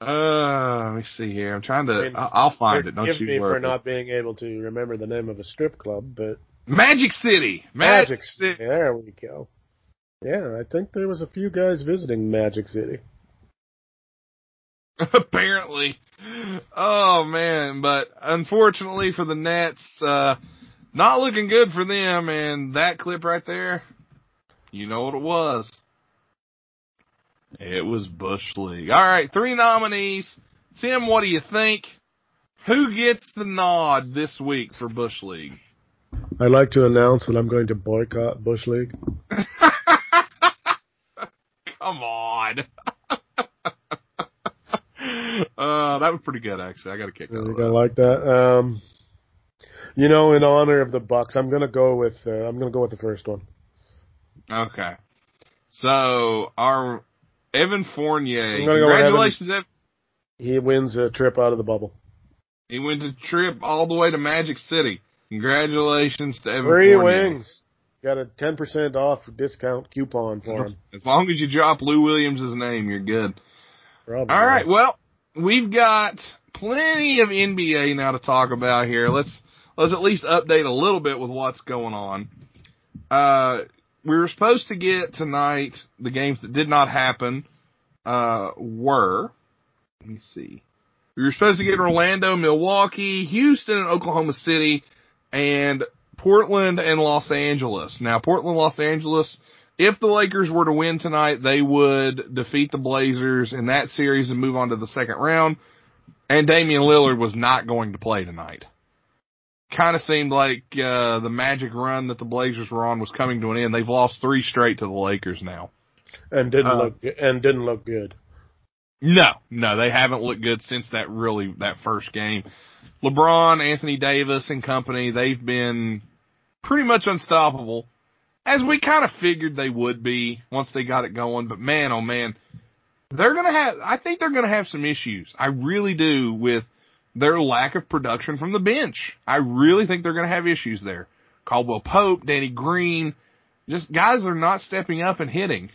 Uh, let me see here. I'm trying to. I mean, I- I'll find it. Don't you me worry. for not being able to remember the name of a strip club, but Magic City. Magic, City. There we go. Yeah, I think there was a few guys visiting Magic City. Apparently. Oh man, but unfortunately for the Nets, uh, not looking good for them. And that clip right there, you know what it was. It was Bush League. All right, three nominees. Tim, what do you think? Who gets the nod this week for Bush League? I'd like to announce that I'm going to boycott Bush League. Come on. uh, that was pretty good, actually. I got to kick out of that. like that? Um, you know, in honor of the Bucks, I'm gonna go with uh, I'm gonna go with the first one. Okay. So our Evan Fournier, I'm gonna go with congratulations, Evan. He wins a trip out of the bubble. He wins a trip all the way to Magic City. Congratulations to Evan Free Fournier. wings. Got a 10% off discount coupon for him. As long as you drop Lou Williams' name, you're good. Probably. All right. Well, we've got plenty of NBA now to talk about here. Let's let's at least update a little bit with what's going on. Uh, we were supposed to get tonight the games that did not happen. Uh, were let me see. We were supposed to get Orlando, Milwaukee, Houston, and Oklahoma City, and Portland and Los Angeles. Now, Portland, Los Angeles, if the Lakers were to win tonight, they would defeat the Blazers in that series and move on to the second round. And Damian Lillard was not going to play tonight. Kind of seemed like uh, the magic run that the Blazers were on was coming to an end. They've lost three straight to the Lakers now. And didn't Uh, look and didn't look good. No, no, they haven't looked good since that really that first game. LeBron, Anthony Davis, and company, they've been pretty much unstoppable, as we kind of figured they would be once they got it going. But man, oh man, they're gonna have. I think they're gonna have some issues. I really do with their lack of production from the bench. I really think they're gonna have issues there. Caldwell Pope, Danny Green, just guys are not stepping up and hitting.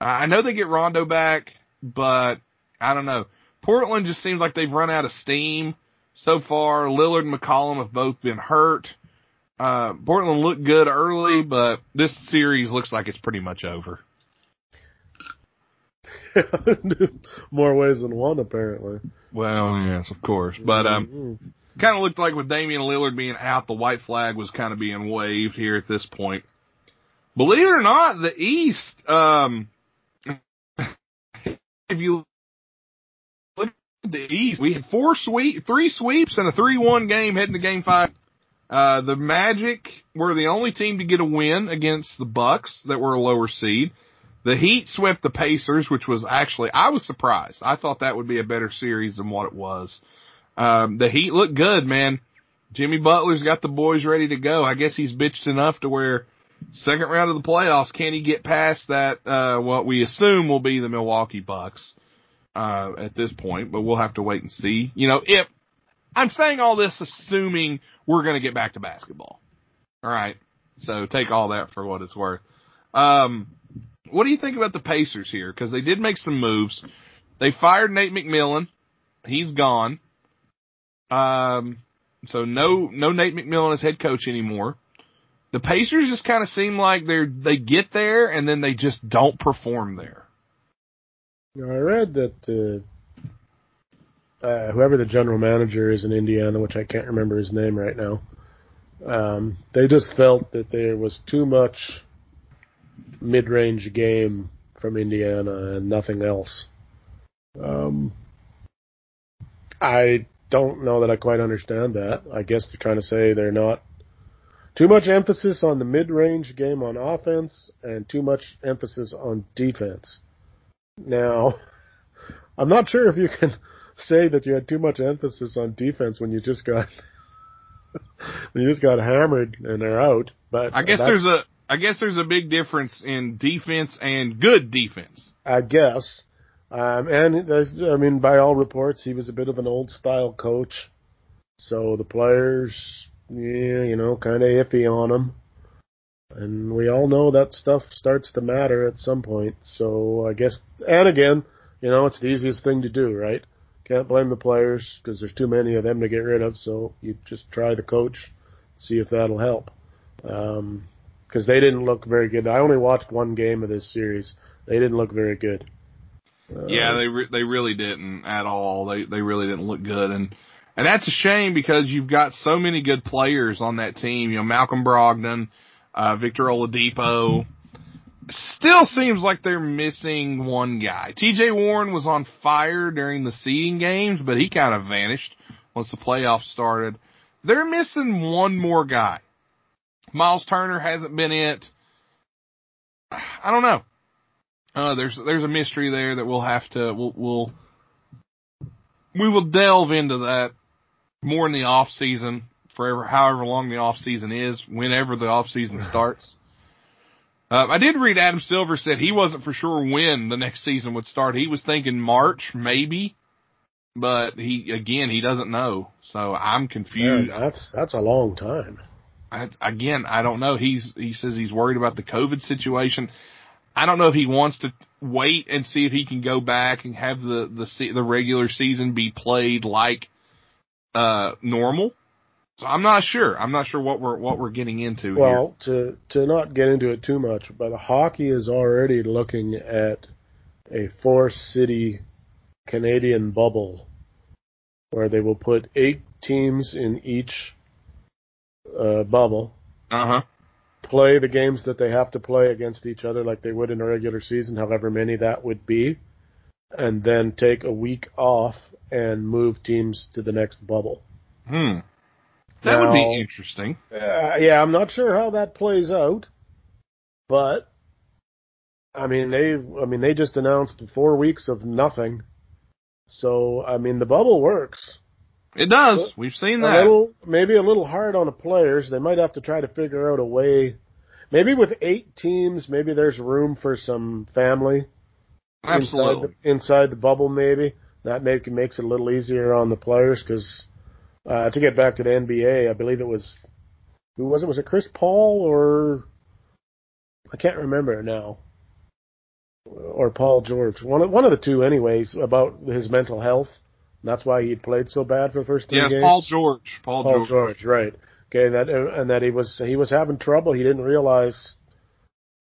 I know they get Rondo back but I don't know. Portland just seems like they've run out of steam so far. Lillard and McCollum have both been hurt. Uh, Portland looked good early, but this series looks like it's pretty much over. More ways than one, apparently. Well, yes, of course. But, um, Mhm. kind of looked like with Damian Lillard being out, the white flag was kind of being waved here at this point. Believe it or not, the East, um, if you the East, we had four sweep, three sweeps and a 3-1 game heading to game five. Uh, the Magic were the only team to get a win against the Bucks that were a lower seed. The Heat swept the Pacers, which was actually, I was surprised. I thought that would be a better series than what it was. Um, the Heat looked good, man. Jimmy Butler's got the boys ready to go. I guess he's bitched enough to where second round of the playoffs, can he get past that, uh, what we assume will be the Milwaukee Bucks, uh, at this point, but we'll have to wait and see. You know, if, I'm saying all this assuming we're gonna get back to basketball. Alright. So take all that for what it's worth. Um, what do you think about the Pacers here? Cause they did make some moves. They fired Nate McMillan. He's gone. Um, so no, no Nate McMillan as head coach anymore. The Pacers just kind of seem like they're, they get there and then they just don't perform there. I read that uh, uh, whoever the general manager is in Indiana, which I can't remember his name right now, um, they just felt that there was too much mid-range game from Indiana and nothing else. Um, I don't know that I quite understand that. I guess they're trying to say they're not too much emphasis on the mid-range game on offense and too much emphasis on defense. Now, I'm not sure if you can say that you had too much emphasis on defense when you just got when you just got hammered and they're out. But I guess there's a, I guess there's a big difference in defense and good defense. I guess. Um, and I mean, by all reports, he was a bit of an old style coach. So the players, yeah, you know, kind of iffy on him. And we all know that stuff starts to matter at some point. So I guess, and again, you know, it's the easiest thing to do, right? Can't blame the players because there's too many of them to get rid of. So you just try the coach, see if that'll help. Um, because they didn't look very good. I only watched one game of this series. They didn't look very good. Uh, yeah, they re- they really didn't at all. They they really didn't look good, and and that's a shame because you've got so many good players on that team. You know, Malcolm Brogdon, uh, Victor Oladipo. Still seems like they're missing one guy. T.J. Warren was on fire during the seeding games, but he kind of vanished once the playoffs started. They're missing one more guy. Miles Turner hasn't been it. I don't know. Uh, there's there's a mystery there that we'll have to we'll, we'll we will delve into that more in the off season, forever however long the off season is, whenever the off season starts. Uh, I did read Adam Silver said he wasn't for sure when the next season would start. He was thinking March, maybe, but he again he doesn't know. So I'm confused. Man, that's that's a long time. I, again, I don't know. He's he says he's worried about the COVID situation. I don't know if he wants to wait and see if he can go back and have the the the regular season be played like uh normal. So I'm not sure. I'm not sure what we're what we're getting into well, here. to to not get into it too much, but hockey is already looking at a four city Canadian bubble where they will put eight teams in each uh, bubble. Uh huh. Play the games that they have to play against each other like they would in a regular season, however many that would be, and then take a week off and move teams to the next bubble. Hmm. That now, would be interesting. Uh, yeah, I'm not sure how that plays out, but I mean they I mean they just announced four weeks of nothing. So I mean the bubble works. It does. We've seen that. A little, maybe a little hard on the players. They might have to try to figure out a way. Maybe with eight teams, maybe there's room for some family. Absolutely. Inside the, inside the bubble, maybe that make, makes it a little easier on the players because uh, to get back to the NBA, I believe it was who was it? Was it Chris Paul or I can't remember now, or Paul George? One of, one of the two, anyways, about his mental health that's why he played so bad for the first three yeah, games. Paul George. Paul, Paul George. George. right? Okay, and that and that he was he was having trouble. He didn't realize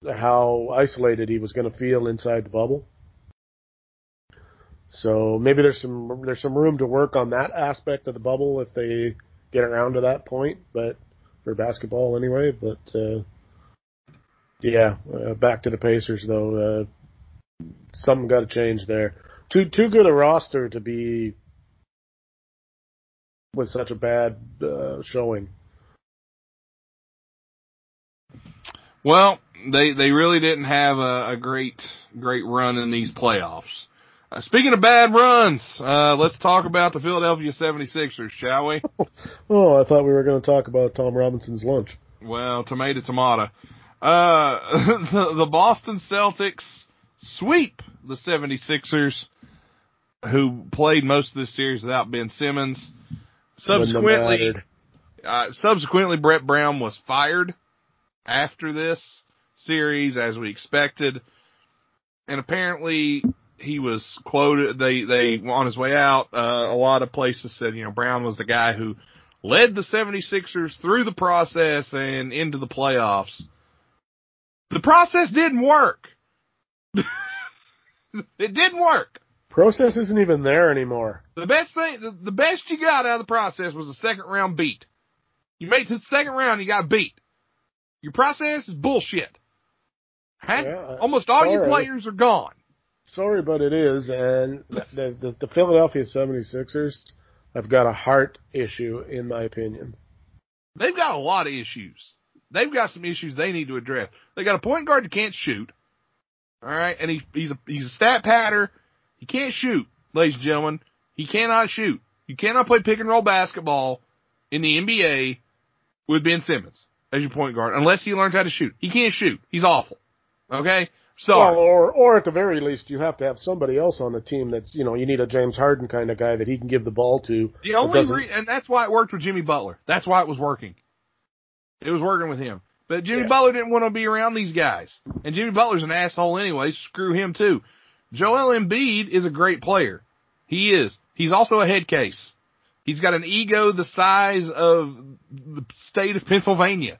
how isolated he was going to feel inside the bubble. So maybe there's some there's some room to work on that aspect of the bubble if they get around to that point. But for basketball anyway. But uh, yeah, uh, back to the Pacers though. Uh, something got to change there. Too too good a roster to be with such a bad uh, showing. Well, they they really didn't have a, a great great run in these playoffs. Uh, speaking of bad runs, uh, let's talk about the Philadelphia 76ers, shall we? oh, I thought we were going to talk about Tom Robinson's lunch. Well, tomato, tomato. Uh, the, the Boston Celtics sweep the 76ers, who played most of this series without Ben Simmons. Subsequently, uh, subsequently, Brett Brown was fired after this series, as we expected, and apparently he was quoted. They they on his way out, uh, a lot of places said you know Brown was the guy who led the 76ers through the process and into the playoffs. The process didn't work. it didn't work. Process isn't even there anymore. The best thing, the, the best you got out of the process was the second round beat. You made it to the second round, you got beat. Your process is bullshit. Yeah, Almost all your players are gone. Sorry, but it is. And the, the, the Philadelphia 76ers have got a heart issue, in my opinion. They've got a lot of issues. They've got some issues they need to address. They got a point guard that can't shoot. All right, and he, he's a he's a stat patter he can't shoot, ladies and gentlemen. He cannot shoot. You cannot play pick and roll basketball in the NBA with Ben Simmons. as your point guard unless he learns how to shoot. He can't shoot. He's awful. Okay? Well, or or at the very least, you have to have somebody else on the team that's you know you need a James Harden kind of guy that he can give the ball to. the only re- and that's why it worked with Jimmy Butler. That's why it was working. It was working with him. But Jimmy Yeah. Butler didn't want to be around these guys. And Jimmy Butler's an asshole anyway. Screw him too. Joel Embiid is a great player. He is. He's also a head case. He's got an ego the size of the state of Pennsylvania.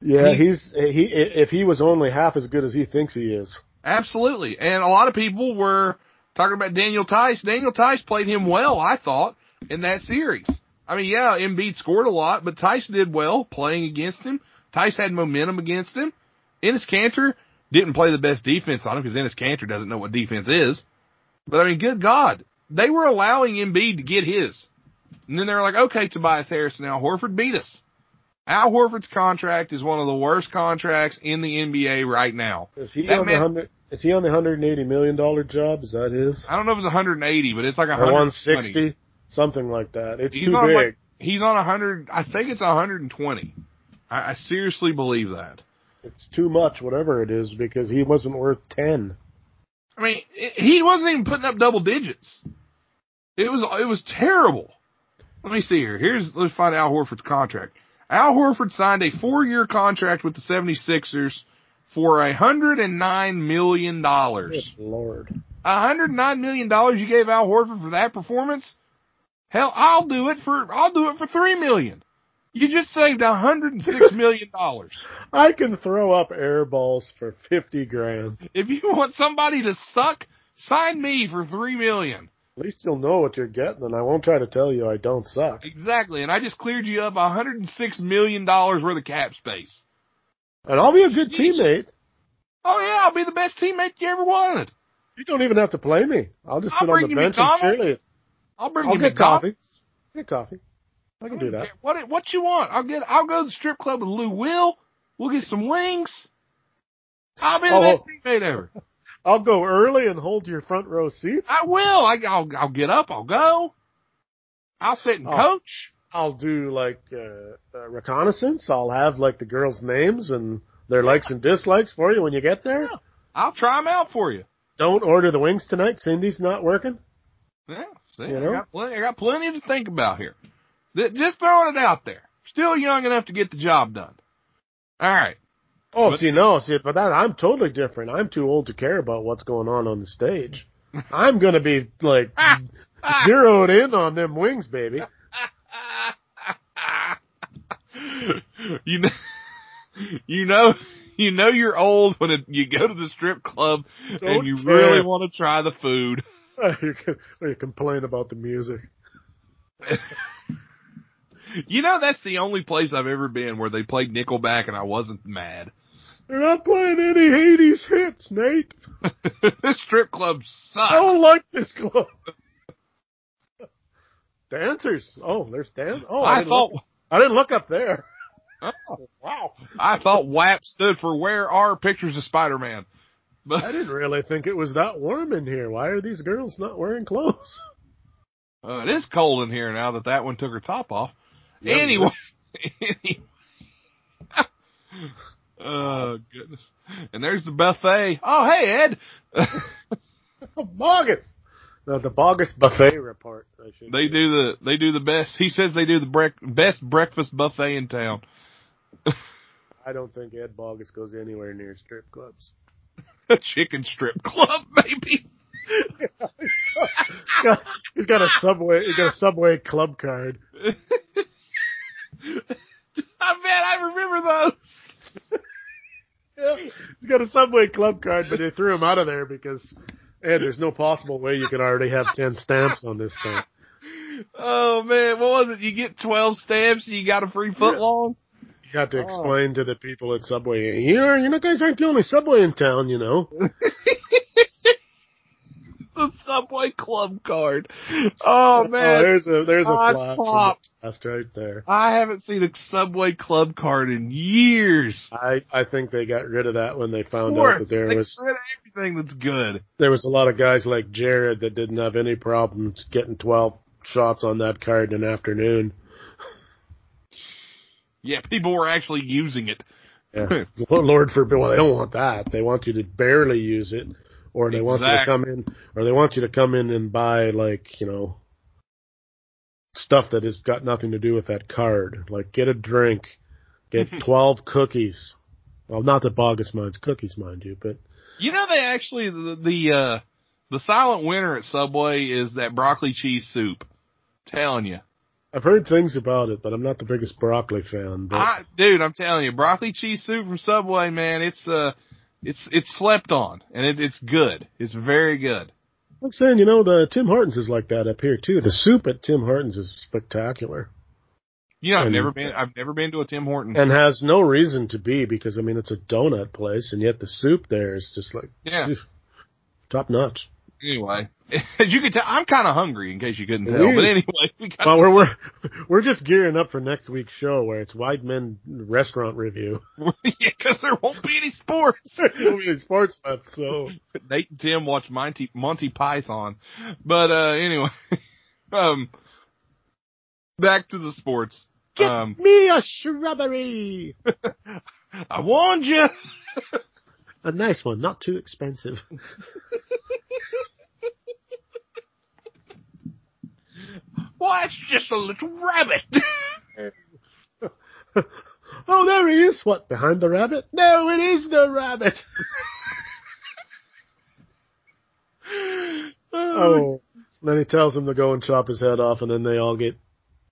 Yeah, he- he's he if he was only half as good as he thinks he is. Absolutely. And a lot of people were talking about Daniel Theis. Daniel Theis played him well, I thought, in that series. I mean, yeah, Embiid scored a lot, but Theis did well playing against him. Theis had momentum against him. Enes Kanter didn't play the best defense on him because Enes Kanter doesn't know what defense is. But I mean, good God, they were allowing Embiid to get his. And then they were like, okay, Tobias Harris now Horford beat us. Al Horford's contract is one of the worst contracts in the NBA right now. Is he That on man- the hundred? Is he on the hundred and eighty million dollar job? Is that his? I don't know if it's 180, but it's like Or 120. one sixty, something like that. It's He's too big. like he's on a 100. I think it's 120. I, I seriously believe that. it's too much, whatever it is, because he wasn't worth ten. I mean, he wasn't even putting up double digits. It was it was terrible. Let me see here. Here's let's find Al Horford's contract. Al Horford signed a four-year contract with the 76ers for a hundred and nine million dollars. Good lord. A hundred nine million dollars you gave Al Horford for that performance? Hell, I'll do it for I'll do it for three million. You just saved a hundred and six million dollars. I can throw up air balls for fifty grand. If you want somebody to suck, sign me for three million. At least you'll know what you're getting, and I won't try to tell you I don't suck. Exactly, and I just cleared you up a hundred and six million dollars worth of cap space. And I'll be a good Jeez. teammate. Oh yeah, I'll be the best teammate you ever wanted. You don't even have to play me. I'll just I'll sit on the you bench and cheerlead. I'll bring I'll you get McDonald's. coffee. Get coffee. I can do that. What what you want? I'll get. I'll go to the strip club with Lou Will. We'll get some wings. I'll be the Oh, best oh. teammate ever. I'll go early and hold your front row seats. I will. I, I'll I'll get up. I'll go. I'll sit and Oh. coach. I'll do like uh, uh, reconnaissance. I'll have like the girls' names and their likes and dislikes for you when you get there. Yeah. I'll try them out for you. Don't order the wings tonight. Cindy's not working. Yeah. See, You I got plenty. I got plenty to think about here. Th- Just throwing it out there. Still young enough to get the job done. All right. Oh, But- see, no, see, but that I'm totally different. I'm too old to care about what's going on on the stage. I'm gonna be like zeroed in on them wings, baby. you know, you know, you know you're old when it, you go to the strip club and Don't you care. really want to try the food. you, you complain about the music. You know that's the only place I've ever been where they played Nickelback and I wasn't mad. They're not playing any Hades hits, Nate. this strip club sucks. I don't like this club. Dancers. Oh, there's dance. Oh, I, I didn't thought, Look, I didn't look up there. oh, wow, I thought WAP stood for Where Are Pictures of Spider-Man. But I didn't really think it was that warm in here. Why are these girls not wearing clothes? uh, it is cold in here now that that one took her top off. Yeah, anyway, anyway. Oh goodness! And there's the buffet. Oh hey Ed, oh, Bogus. No, the Bogus buffet report. I should they say. do the they do the best. He says they do the brec- best breakfast buffet in town. I don't think Ed Bogus goes anywhere near strip clubs. A chicken strip club, maybe. he's got a subway. He's got a subway club card. I bet I remember those. Yeah. He's got a subway club card, but they threw him out of there because, Ed, there's no possible way you could already have ten stamps on this thing. Oh man, what was it? You get twelve stamps and you got a free foot Yeah. long. You got to Oh. explain to the people at Subway. You know, you know, guys aren't the only Subway in town. You know. The Subway Club card. Oh Oh, man, there's a there's a I popped. the right there. I haven't seen a Subway Club card in years. I I think they got rid of that when they found out that there they was rid of everything that's good. there was a lot of guys like Jared that didn't have any problems getting twelve shots on that card in an afternoon. Yeah, people were actually using it. Yeah. Lord forbid. Well, they don't want that. They want you to barely use it, or they want you to come in, or they want you to come in and buy like you know stuff that has got nothing to do with that card. Like get a drink, get twelve cookies. Well, not that Bogus minds cookies, mind you, but You know, they actually the the uh, the silent winner at Subway is that broccoli cheese soup. telling you, I've heard things about it, but I'm not the biggest broccoli fan. But I, dude, I'm telling you, broccoli cheese soup from Subway, man, it's uh, it's it's slept on, and it, it's good. It's very good. I'm saying, you know, the Tim Hortons is like that up here too. The soup at Tim Hortons is spectacular You know, I've And- never been. I've never been to a Tim Hortons. and has no reason to be because I mean it's a donut place, and yet the soup there is just like yeah. top notch. Anyway, as you can tell, I'm kind of hungry. In case you couldn't tell, but anyway, we got Well, we're we're we're just gearing up for next week's show where it's White Men Restaurant Review. yeah, because there won't be any sports. there won't be any sports left, so Nate and Tim watch Monty Monty Python, but uh anyway, um, back to the sports. get Um, me a shrubbery, I warned you. a nice one, not too expensive. Well, it's just a little rabbit. oh, there he is. What behind the rabbit? No, it is the rabbit. Oh. Then he tells him to go and chop his head off, and then they all get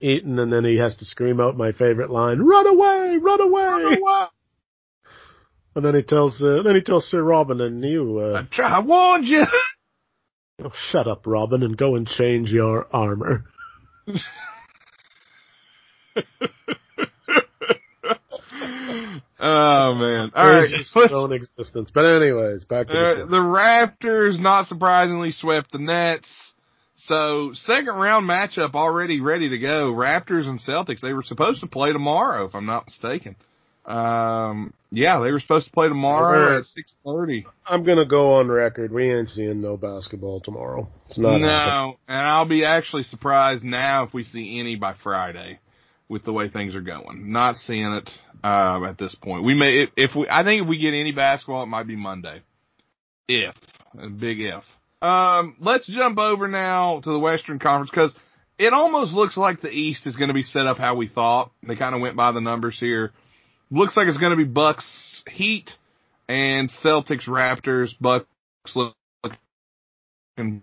eaten, and then he has to scream out my favorite line: "Run away! Run away!" And then he tells, uh, then he tells Sir Robin, and you, I, uh, try, I warned you. oh, shut up, Robin, and go and change your armor. oh man! All There's right, own existence. But anyways, back to Uh, the, the Raptors, not surprisingly, swept the Nets. So second round matchup already ready to go. Raptors and Celtics. They were supposed to play tomorrow, if I'm not mistaken. Um, yeah, they were supposed to play tomorrow at six thirty. I'm gonna go on record. We ain't seeing no basketball tomorrow. It's not happening. No, and I'll be actually surprised now if we see any by Friday, with the way things are going. Not seeing it uh, at this point. We may if, if we. I think if we get any basketball, it might be Monday. If a big if. Um, let's jump over now to the Western Conference because it almost looks like the East is going to be set up how we thought. They kind of went by the numbers here. Looks like it's going to be Bucks Heat and Celtics Raptors. Bucks looking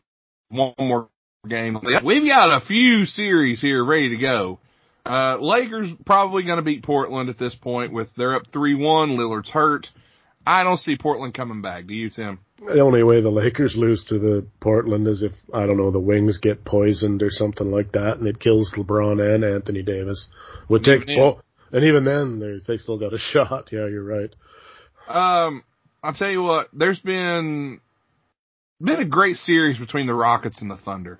one more game. We've got a few series here ready to go. Uh, Lakers probably going to beat Portland at this point with they're up 3-1. Lillard's hurt. I don't see Portland coming back. Do you, Tim? The only way the Lakers lose to the Portland is if I don't know the wings get poisoned or something like that, and it kills LeBron and Anthony Davis. Would take well, and even then they they still got a shot. Yeah, you're right. Um, I'll tell you what. There's been been a great series between the Rockets and the Thunder.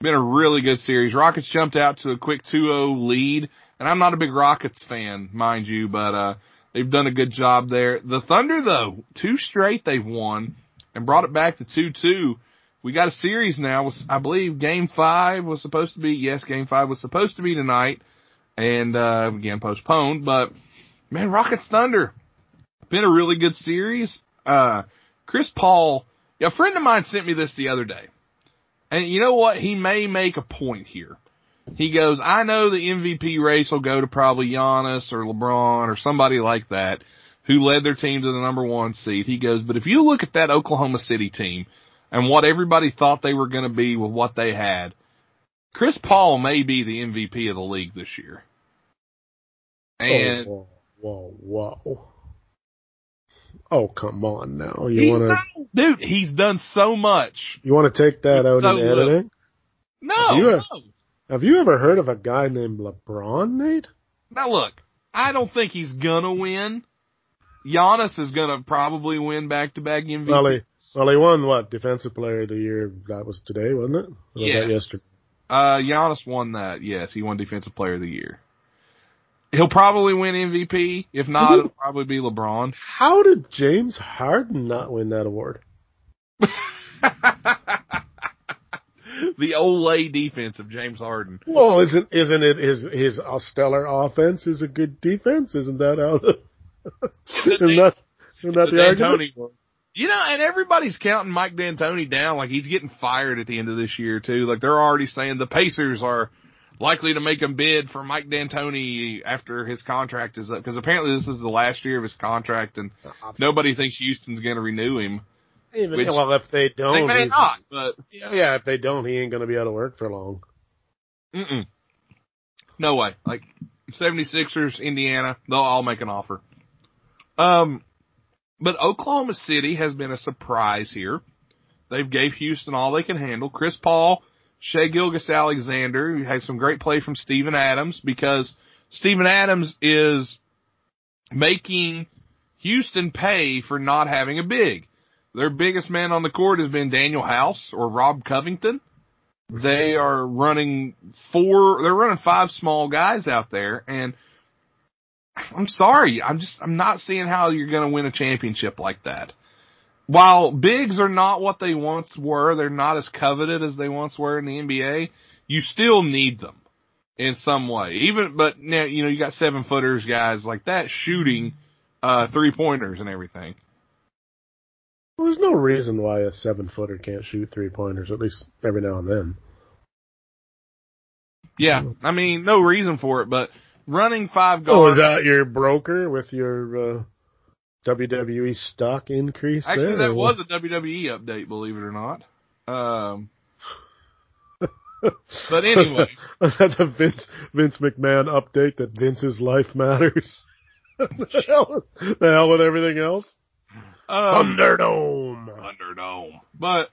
Been a really good series. Rockets jumped out to a quick 2-0 lead, and I'm not a big Rockets fan, mind you, but uh they've done a good job there. The Thunder though, two straight they've won and brought it back to 2-2. We got a series now. I believe Game Five was supposed to be yes, Game Five was supposed to be tonight, and uh again postponed. But man, Rockets Thunder been a really good series. Uh, Chris Paul, a friend of mine sent me this the other day. And you know what? He may make a point here. He goes, I know the MVP race will go to probably Giannis or LeBron or somebody like that who led their team to the number one seed. He goes, but if you look at that Oklahoma City team and what everybody thought they were going to be with what they had, Chris Paul may be the MVP of the league this year. And oh, whoa, whoa, whoa. Oh, come on now. You want to dude, he's done so much. you want to take that out so in editing? No, You have- no. Have you ever heard of a guy named LeBron, Nate? Now look, I don't think he's gonna win. Giannis is gonna probably win back to back MVP. Well, he, well, he won what defensive player of the year? That was today, wasn't it? Or Yes. that yesterday? Uh, Giannis won that. Yes, he won Defensive Player of the Year. He'll probably win MVP. If not, it'll probably be LeBron. How did James Harden not win that award? the Olay defense of James Harden. Well, isn't isn't it his his stellar offense is a good defense? Isn't that how? The, isn't that isn't that the, the argument? You know, and everybody's counting Mike D'Antoni down like he's getting fired at the end of this year too. Like they're already saying the Pacers are likely to make a bid for Mike D'Antoni after his contract is up because apparently this is the last year of his contract and nobody thinks Houston's going to renew him. Even Which- well, if they don't, They may not, but Yeah, if they don't, he ain't going to be out of work for long. mm-mm. no way. Like 76ers, Indiana, they'll all make an offer. Um, but Oklahoma City has been a surprise here. They've gave Houston all they can handle. Chris Paul, Shai Gilgeous-Alexander, you had some great play from Steven Adams because Steven Adams is making Houston pay for not having a big. Their biggest man on the court has been Danuel House or Rob Covington. They are running four, they're running five small guys out there and I'm sorry, I'm just, I'm not seeing how you're going to win a championship like that. While bigs are not what they once were, they're not as coveted as they once were in the NBA, you still need them in some way. Even, but now, you know, you got seven footers guys like that shooting, uh, three pointers and everything. Well, there's no reason why a seven footer can't shoot three pointers, at least every now and then. Yeah. I mean, no reason for it, but running five Oh, Oh, is that your broker with your uh, WWE stock increase? Actually, there, that was a WWE update, believe it or not. Um, but anyway, Was that the Vince Vince McMahon update that Vince's life matters? the, hell, the hell with everything else. um, Thunderdome. Thunderdome. But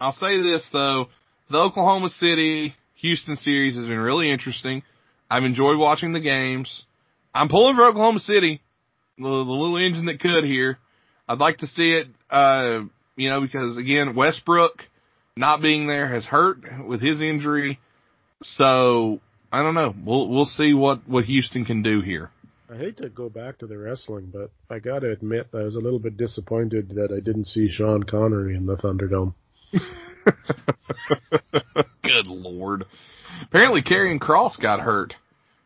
I'll say this though, the Oklahoma City Houston series has been really interesting. I've enjoyed watching the games. I'm pulling for Oklahoma City, the, the little engine that could here. I'd like to see it, uh, you know, because again, Westbrook not being there has hurt with his injury. So I don't know. We'll we'll see what what Houston can do here. I hate to go back to the wrestling, but I got to admit I was a little bit disappointed that I didn't see Sean Connery in the Thunderdome. Good lord. Apparently, Karrion Kross got hurt.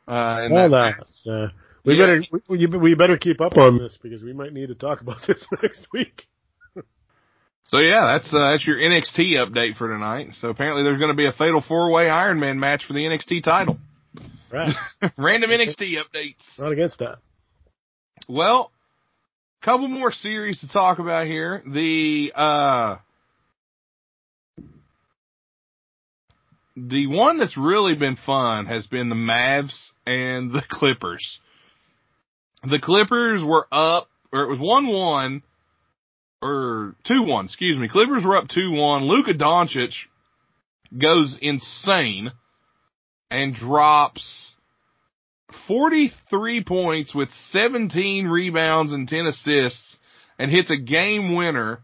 Uh, All that that. Uh, we Yeah. better we, we- we better keep up on this because we might need to talk about this next week. So yeah, that's uh, that's your NXT update for tonight. So apparently, there's going to be a fatal four way Iron Man match for the NXT title. Right. Random NXT updates. Not against that. Well, couple more series to talk about here. The uh the one that's really been fun has been the Mavs and the Clippers. The Clippers were up, or it was one one, or two one. Excuse me. Clippers were up two one. Luka Doncic goes insane and drops 43 points with 17 rebounds and 10 assists and hits a game winner.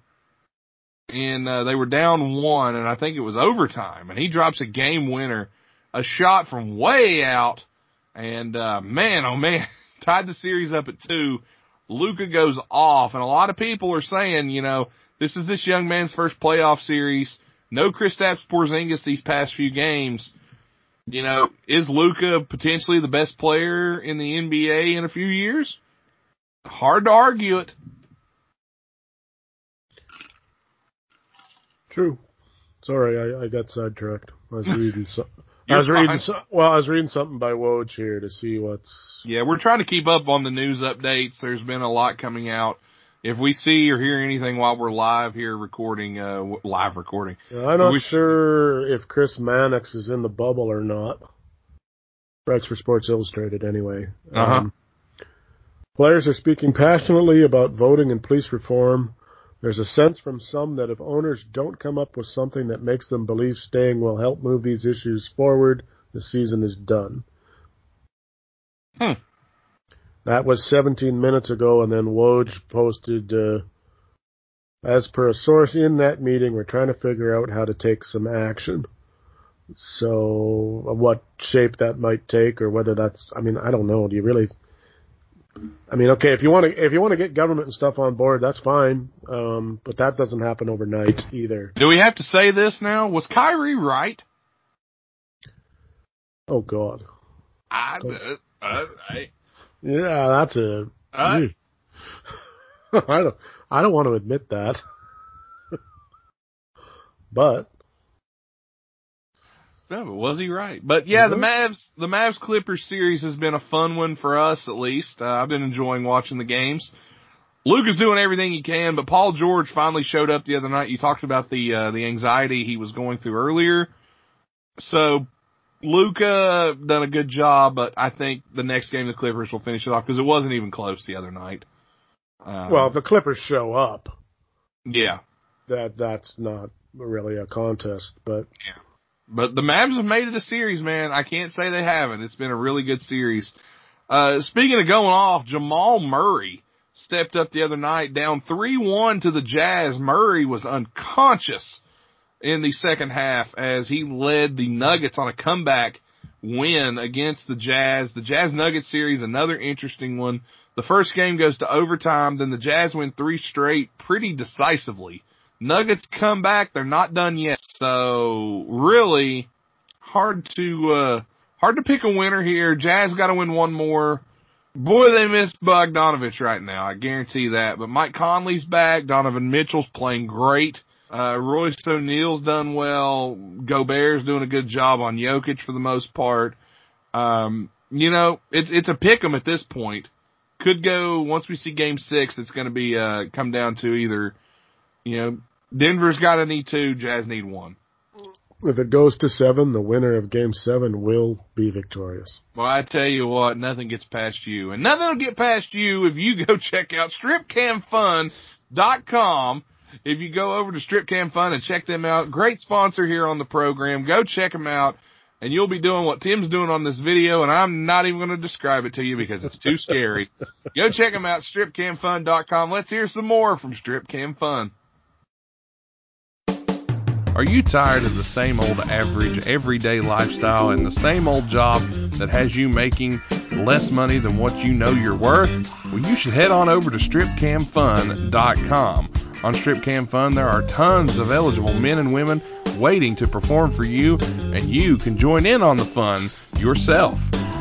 And uh, they were down one, and I think it was overtime. And he drops a game winner, a shot from way out. And uh, man, oh man, tied the series up at two. Luka goes off, and a lot of people are saying, you know, this is this young man's first playoff series. No Kristaps Porzingis these past few games. You know, is Luka potentially the best player in the NBA in a few years? Hard to argue it. True. Sorry, I, I got sidetracked. I was reading so, I was reading so, well, I was reading something by Woj here to see what's Yeah, we're trying to keep up on the news updates. There's been a lot coming out. If we see or hear anything while we're live here recording, uh, live recording, I'm not We- sure if Chris Mannix is in the bubble or not. Writes for Sports Illustrated anyway. Uh-huh. Um, players are speaking passionately about voting and police reform. There's a sense from some that if owners don't come up with something that makes them believe staying will help move these issues forward, the season is done. Hmm. That was 17 minutes ago, and then Woj posted, uh, as per a source in that meeting, we're trying to figure out how to take some action. So, what shape that might take, or whether that's, I mean, I don't know. Do you really, I mean, okay, if you want to if you want to get government and stuff on board, that's fine. Um, but that doesn't happen overnight either. Do we have to say this now? Was Kyrie right? Oh God. I, uh, I, Yeah, that's a. I, I don't. I don't want to admit that. but No, but was he right? But yeah, the Mhm. Mavs, the Mavs Clippers series has been a fun one for us at least. Uh, I've been enjoying watching the games. Luke is doing everything he can, but Paul George finally showed up the other night. You talked about the uh, the anxiety he was going through earlier. So Luka done a good job, but I think the next game the Clippers will finish it off because it wasn't even close the other night. Um, well, if the Clippers show up, yeah, that that's not really a contest. But But the Mavs have made it a series, man. I can't say they haven't. It's been a really good series. Uh, speaking of going off, Jamal Murray stepped up the other night down 3-1 to the Jazz. Murray was unconscious in the second half as he led the Nuggets on a comeback win against the Jazz. The Jazz Nuggets series, another interesting one. The first game goes to overtime, then the Jazz win three straight pretty decisively. Nuggets come back, they're not done yet. So really hard to uh hard to pick a winner here. Jazz gotta win one more. Boy, they miss Bogdanovich right now. I guarantee that. But Mike Conley's back. Donovan Mitchell's playing great. Uh, Royce O'Neale's done well. Gobert's doing a good job on Jokic for the most part. Um, you know, it's, it's a pick 'em at this point. Could go, once we see game six, it's gonna be, uh, come down to either, you know, Denver's gotta need two, Jazz need one. if it goes to seven, the winner of Game Seven will be victorious. Well, I tell you what, nothing gets past you. And nothing will get past you if you go check out stripcamfun.com. If you go over to Stripcam Fun and check them out, great sponsor here on the program. Go check them out and you'll be doing what Tim's doing on this video and I'm not even going to describe it to you because it's too scary. go check them out, stripcamfun.com. Let's hear some more from Stripcam Fun. Are you tired of the same old average everyday lifestyle and the same old job that has you making less money than what you know you're worth? Well, you should head on over to stripcamfun.com. On Stripcam Fun, there are tons of eligible men and women waiting to perform for you, and you can join in on the fun yourself.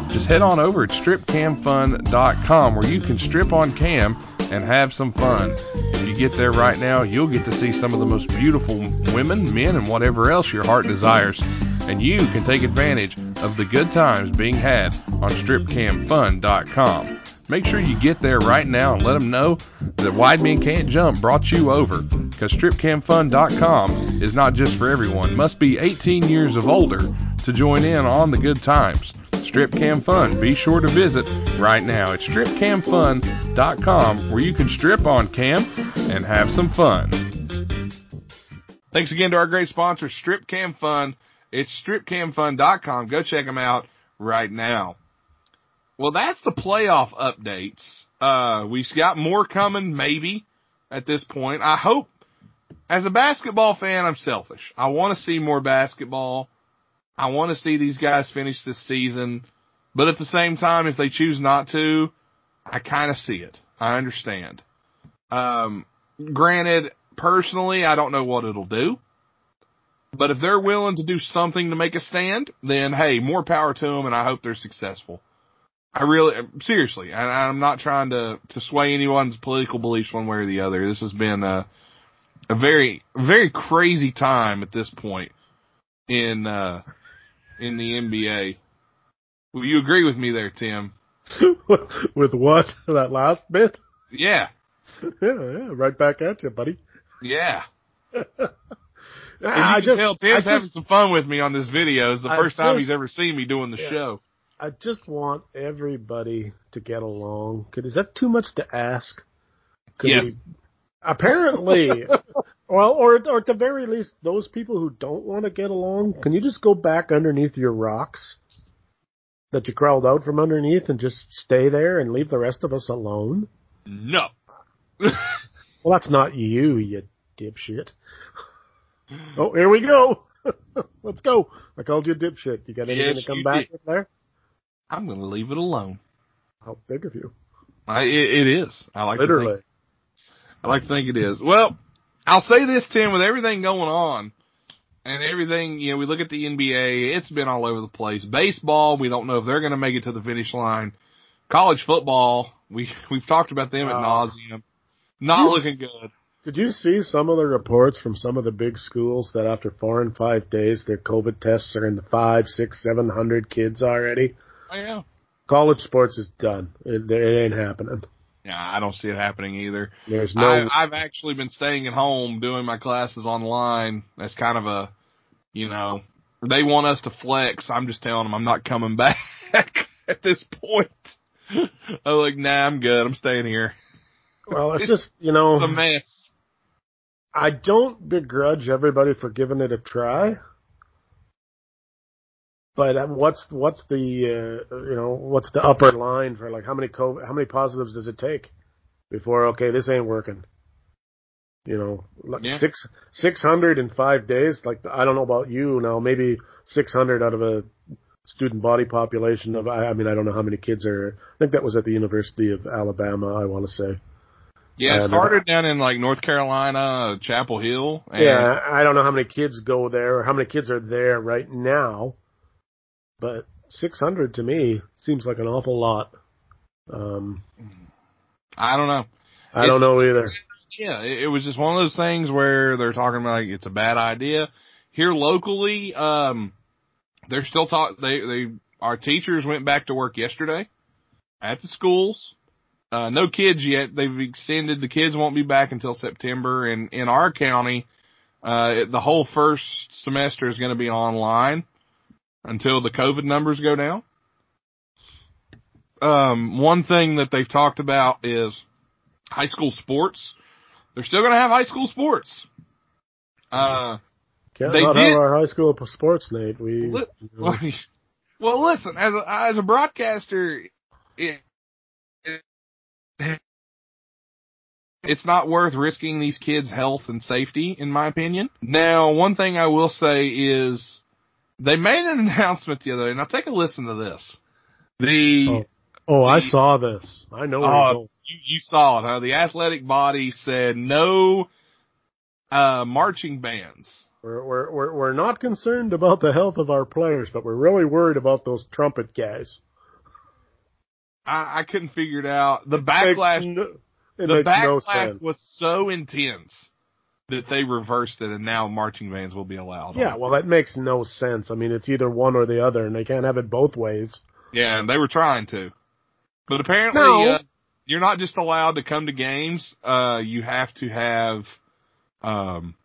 Just head on over at stripcamfun.com where you can strip on cam and have some fun. If you get there right now, you'll get to see some of the most beautiful women, men, and whatever else your heart desires. And you can take advantage of the good times being had on stripcamfun.com. Make sure you get there right now and let them know that Wide Men Can't Jump brought you over. Because stripcamfun.com is not just for everyone. Must be 18 years of older to join in on the good times. Strip Cam Fun. Be sure to visit right now at stripcamfun.com where you can strip on cam and have some fun. Thanks again to our great sponsor, Strip Cam Fun. It's stripcamfun.com. Go check them out right now. Well, that's the playoff updates. Uh, we've got more coming, maybe, at this point. I hope, as a basketball fan, I'm selfish. I want to see more basketball. I want to see these guys finish this season. But at the same time, if they choose not to, I kind of see it. I understand. Um, granted, personally, I don't know what it'll do. But if they're willing to do something to make a stand, then hey, more power to them, and I hope they're successful. I really, seriously, and I'm not trying to to sway anyone's political beliefs one way or the other. This has been a a very very crazy time at this point in uh in the NBA. Will you agree with me there, Tim? With what? That last bit? Yeah, Yeah, yeah, right back at you, buddy. yeah. You I can just, tell Tim's just, having some fun with me on this video. It's the I first time he's ever seen me doing the Yeah. show. I just want everybody to get along. Could, is that too much to ask? Could Yes. we- apparently, well, or or at the very least, those people who don't want to get along, can you just go back underneath your rocks that you crawled out from underneath and just stay there and leave the rest of us alone? No. Well, that's not you, you dipshit. Oh, here we go. Let's go. I called you a dipshit. You got anything Yes, to come back did. with there? I'm going to leave it alone. How big of you? I, it, it is. I like Literally. To think, I like to think it is. Well, I'll say this, Tim, with everything going on and everything, you know, we look at the NBA, it's been all over the place. Baseball, we don't know if they're going to make it to the finish line. College football, we, we've talked about them at Uh, nauseum. Not looking good. Did you see some of the reports from some of the big schools that after four and five days, their COVID tests are in the five, six, seven hundred kids already? Oh, yeah. College sports is done. It, it ain't happening. Yeah, I don't see it happening either. There's no. I, I've actually been staying at home doing my classes online. That's kind of a, you know, they want us to flex. I'm just telling them I'm not coming back at this point. I'm like, nah, I'm good. I'm staying here. well, it's just you know. It's a mess. I don't begrudge everybody for giving it a try. But uh, what's what's the uh, you know what's the upper line for like how many COVID, how many positives does it take before okay this ain't working? You know, like Yeah. six six hundred in five days. Like I don't know about you now, maybe six hundred out of a student body population of I, I mean I don't know how many kids are. I think that was at the University of Alabama. I want to say. Yeah, it started down in like North Carolina, Chapel Hill. And Yeah, I don't know how many kids go there or how many kids are there right now, but 600 to me seems like an awful lot. Um, I don't know. I don't know either. Yeah, it, it was just one of those things where they're talking about like it's a bad idea. Here locally, um, they're still talk. They they our teachers went back to work yesterday at the schools. Uh, no kids yet. They've extended. The kids won't be back until September. And in our county, uh, the whole first semester is going to be online until the COVID numbers go down. Um, one thing that they've talked about is high school sports. They're still going to have high school sports. Uh, Can't they not did- have our high school sports, Nate. We, Li- you know, well, listen, as a, as a broadcaster, it, it, it's not worth risking these kids' health and safety, in my opinion. Now, one thing I will say is they made an announcement the other day. Now, take a listen to this. The oh, I saw this. I know Oh, you're you, you saw it, huh? The athletic body said no uh, marching bands. We're, we're, we're, we're not concerned about the health of our players, but we're really worried about those trumpet guys. I, I couldn't figure it out. The backlash no- it the no backlash sense. was so intense that they reversed it and now marching bands will be allowed. Yeah, well, that makes no sense. I mean, it's either one or the other, and they can't have it both ways. Yeah, and they were trying to. But apparently, No. uh, you're not just allowed to come to games. Uh, you have to have, um,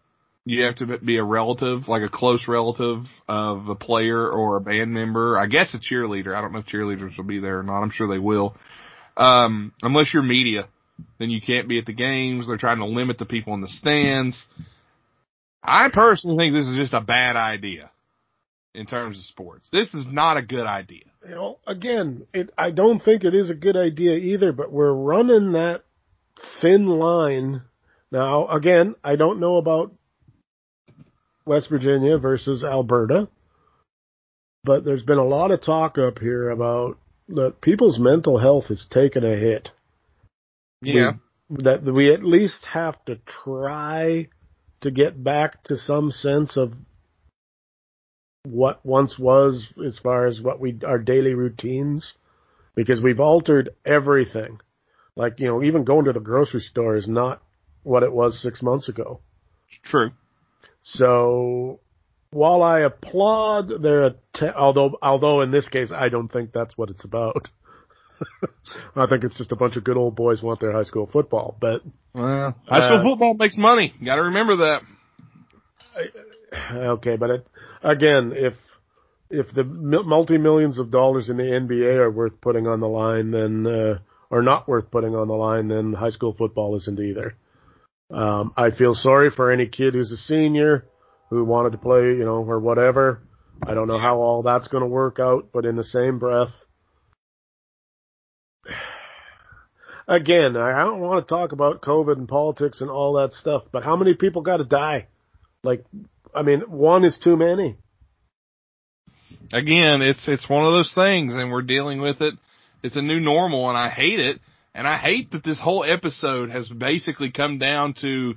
you have to be a relative, like a close relative of a player or a band member. I guess a cheerleader. I don't know if cheerleaders will be there or not. I'm sure they will. Um, unless you're media, then you can't be at the games. They're trying to limit the people in the stands. I personally think this is just a bad idea in terms of sports. This is not a good idea. you know, again, it, I don't think it is a good idea either, but we're running that thin line. Now, again, I don't know about West Virginia versus Alberta, but there's been a lot of talk up here about that people's mental health is taking a hit. Yeah. That we at least have to try to get back to some sense of what once was as far as what we our daily routines because we've altered everything. Like, you know, even going to the grocery store is not what it was 6 months ago. True. So while I applaud their att- although although in this case I don't think that's what it's about. I think it's just a bunch of good old boys want their high school football, but Well, high school Uh, football makes money. Got to remember that. Okay, but it, again, if if the multi millions of dollars in the NBA are worth putting on the line, then uh, or not worth putting on the line, then high school football isn't either. Um, I feel sorry for any kid who's a senior who wanted to play, you know, or whatever. I don't know how all that's going to work out, but in the same breath, again, I don't want to talk about COVID and politics and all that stuff, but how many people got to die? Like, I mean, one is too many. Again, it's it's one of those things, and we're dealing with it. It's a new normal, and I hate it. And I hate that this whole episode has basically come down to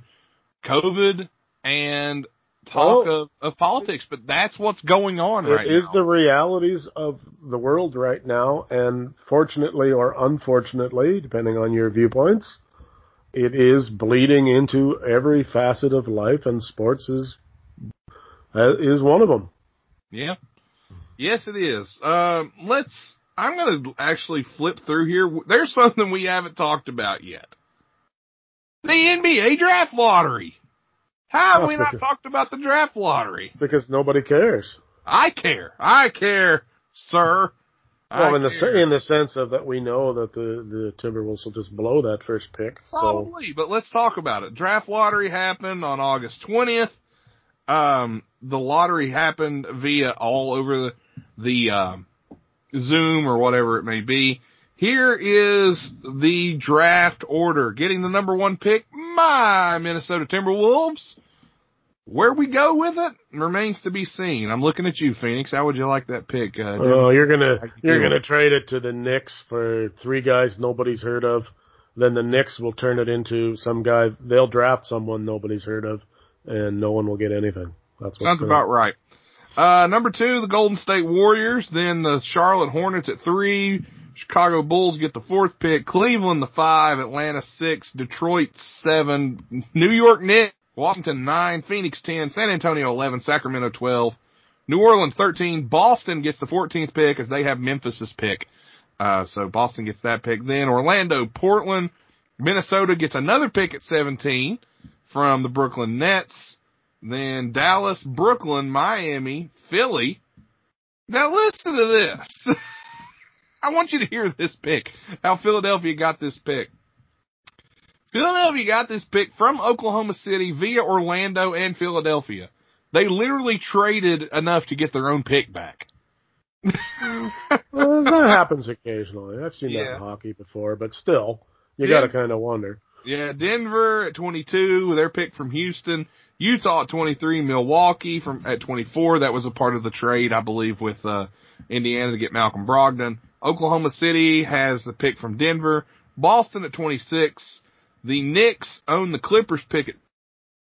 COVID and talk Well, of, of politics, but that's what's going on It right is now. the realities of the world right now, and fortunately or unfortunately, depending on your viewpoints, it is bleeding into every facet of life, and sports is uh, is one of them. Yeah. Yes, it is. Um, let's. I'm going to actually flip through here. There's something we haven't talked about yet. The NBA draft lottery. How have we not talked about the draft lottery? Because nobody cares. I care. I care, sir. I Well, in the care. in the sense of that we know that the the Timberwolves will just blow that first pick. So Probably, but let's talk about it. Draft lottery happened on August 20th. Um, the lottery happened via all over the, the um, Zoom or whatever it may be. Here is the draft order. Getting the number one pick, my Minnesota Timberwolves. Where we go with it remains to be seen. I'm looking at you, Phoenix. How would you like that pick? Uh, Oh, you're gonna you you're gonna trade it to the Knicks for three guys nobody's heard of. Then the Knicks will turn it into some guy. They'll draft someone nobody's heard of, and no one will get anything. That's what's Sounds gonna- about right. Uh, number two, the Golden State Warriors. Then the Charlotte Hornets at three. Chicago Bulls get the fourth pick. Cleveland the five. Atlanta six. Detroit seven. New York Knicks. Washington nine. Phoenix ten. San Antonio eleven. Sacramento twelve. New Orleans thirteen. Boston gets the fourteenth pick as they have Memphis's pick. Uh, so Boston gets that pick. Then Orlando, Portland, Minnesota gets another pick at seventeen from the Brooklyn Nets. Then Dallas, Brooklyn, Miami, Philly. Now listen to this. I want you to hear this pick. How Philadelphia got this pick. Philadelphia got this pick from Oklahoma City via Orlando and Philadelphia. They literally traded enough to get their own pick back. Well, that happens occasionally. I've seen that in hockey before, but still, you Yeah. gotta kind of wonder. Yeah, Denver at 22 with their pick from Houston. Utah at 23, Milwaukee from at 24. That was a part of the trade, I believe, with uh, Indiana to get Malcolm Brogdon. Oklahoma City has the pick from Denver. Boston at 26. The Knicks own the Clippers pick,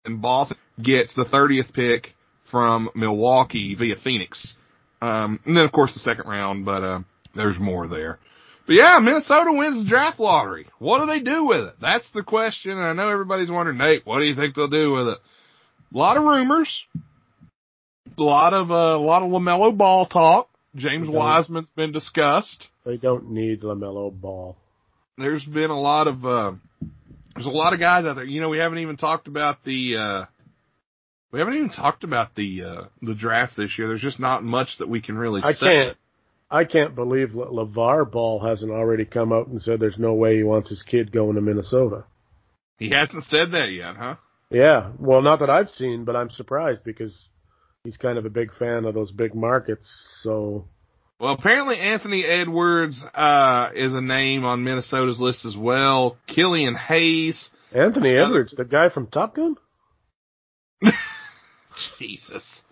and Boston gets the 30th pick from Milwaukee via Phoenix. Um, and then of course the second round, but uh, there's more there. But yeah, Minnesota wins the draft lottery. What do they do with it? That's the question. And I know everybody's wondering, Nate, what do you think they'll do with it? A lot of rumors. A lot of, uh, a lot of LaMelo Ball talk. James Wiseman's been discussed. They don't need LaMelo Ball. There's been a lot of, uh, there's a lot of guys out there. You know, we haven't even talked about the, uh, we haven't even talked about the, uh, the draft this year. There's just not much that we can really I say. can't. I can't believe Le- LeVar Ball hasn't already come out and said there's no way he wants his kid going to Minnesota. He hasn't said that yet, huh? Yeah, well, not that I've seen, but I'm surprised because he's kind of a big fan of those big markets. So Well, apparently Anthony Edwards uh, is a name on Minnesota's list as well. Killian Hayes. Anthony Yeah. Edwards, the guy from Top Gun, Jesus.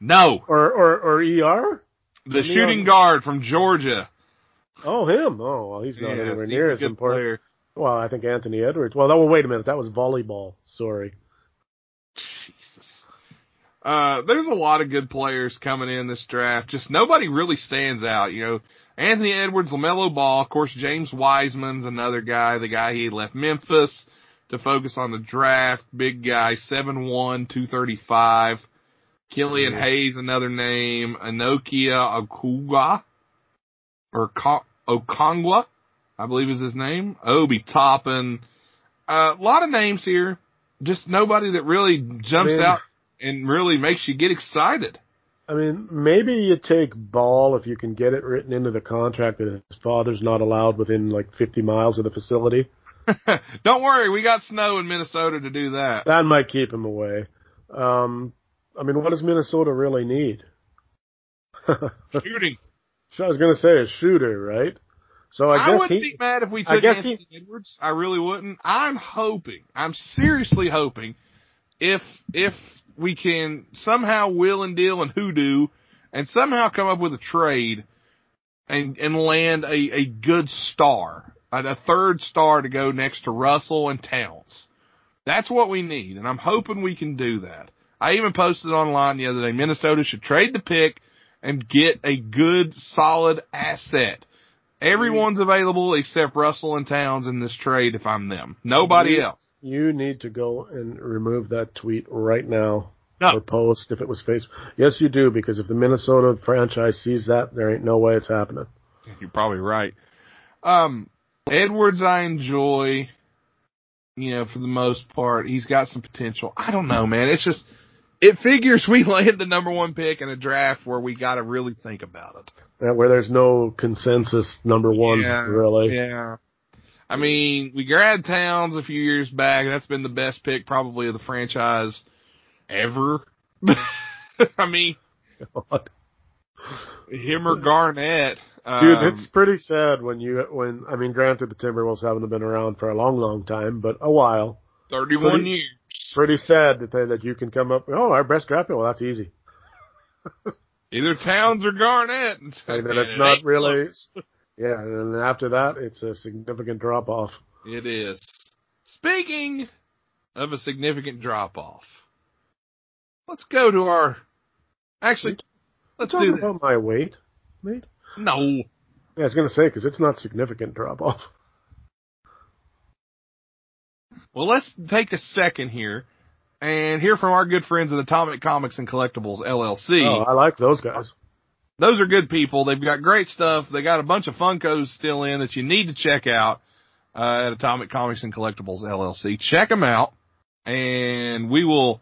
No, or or or ER? the shooting guard from Georgia. Oh, him. Oh, well, he's not Yes, anywhere near as important. player. Well, I think Anthony Edwards. Well, that, well, wait a minute. That was volleyball. Sorry. Uh, there's a lot of good players coming in this draft. Just nobody really stands out. You know, Anthony Edwards, LaMelo Ball, of course, James Wiseman's another guy, the guy he left Memphis to focus on the draft. Big guy, 7'1", 235. Killian Mhm. Hayes, another name. Onyeka Okuga, or Ko- Okongwu, I believe is his name. Obi Toppin. Uh, a lot of names here. Just nobody that really jumps Man. out and really makes you get excited. I mean, maybe you take Ball if you can get it written into the contract that his father's not allowed within like 50 miles of the facility. Don't worry, we got snow in Minnesota to do that. That might keep him away. Um, I mean, what does Minnesota really need? Shooting. So I was going to say a shooter, right? So I, I, guess wouldn't he. be mad if we I took guess Anthony Edwards. I really wouldn't. I'm hoping. I'm seriously hoping if if we can somehow will and deal and hoodoo and somehow come up with a trade and and land a, a good star a third star to go next to Russell and Towns. That's what we need, and I'm hoping we can do that. I even posted online the other day, Minnesota should trade the pick and get a good, solid asset. Everyone's available except Russell and Towns in this trade if I'm them. Nobody else. You need to go and remove that tweet right now. No. Or post if it was Facebook. Yes, you do, because if the Minnesota franchise sees that, there ain't no way it's happening. You're probably right. Um, Edwards, I enjoy. You know, for the most part, he's got some potential. I don't know, man. It's just, it figures we land the number one pick in a draft where we got to really think about it. Uh, Where there's no consensus number one, Yeah, really. Yeah. I mean, we grabbed Towns a few years back. That's been the best pick probably of the franchise ever. I mean, him or Garnett. Dude, um, it's pretty sad when you when I mean, granted the Timberwolves haven't been around for a long, long time, but a while. 31 pretty- years. Pretty sad to say that you can come up. Oh, our best draft pick. Well, that's easy. Either Towns or Garnett. And then Man, it's it not really. Yeah, and then after that, it's a significant drop off. It is. Speaking of a significant drop off, let's go to our. Actually, let's do about this. my weight, mate. No. Yeah, I was gonna say because it's not significant drop off. Well, let's take a second here and hear from our good friends at Atomic Comics and Collectibles LLC. Oh, I like those guys. Those are good people. They've got great stuff. They got a bunch of Funkos still in that you need to check out uh, at Atomic Comics and Collectibles LLC. Check them out, and we will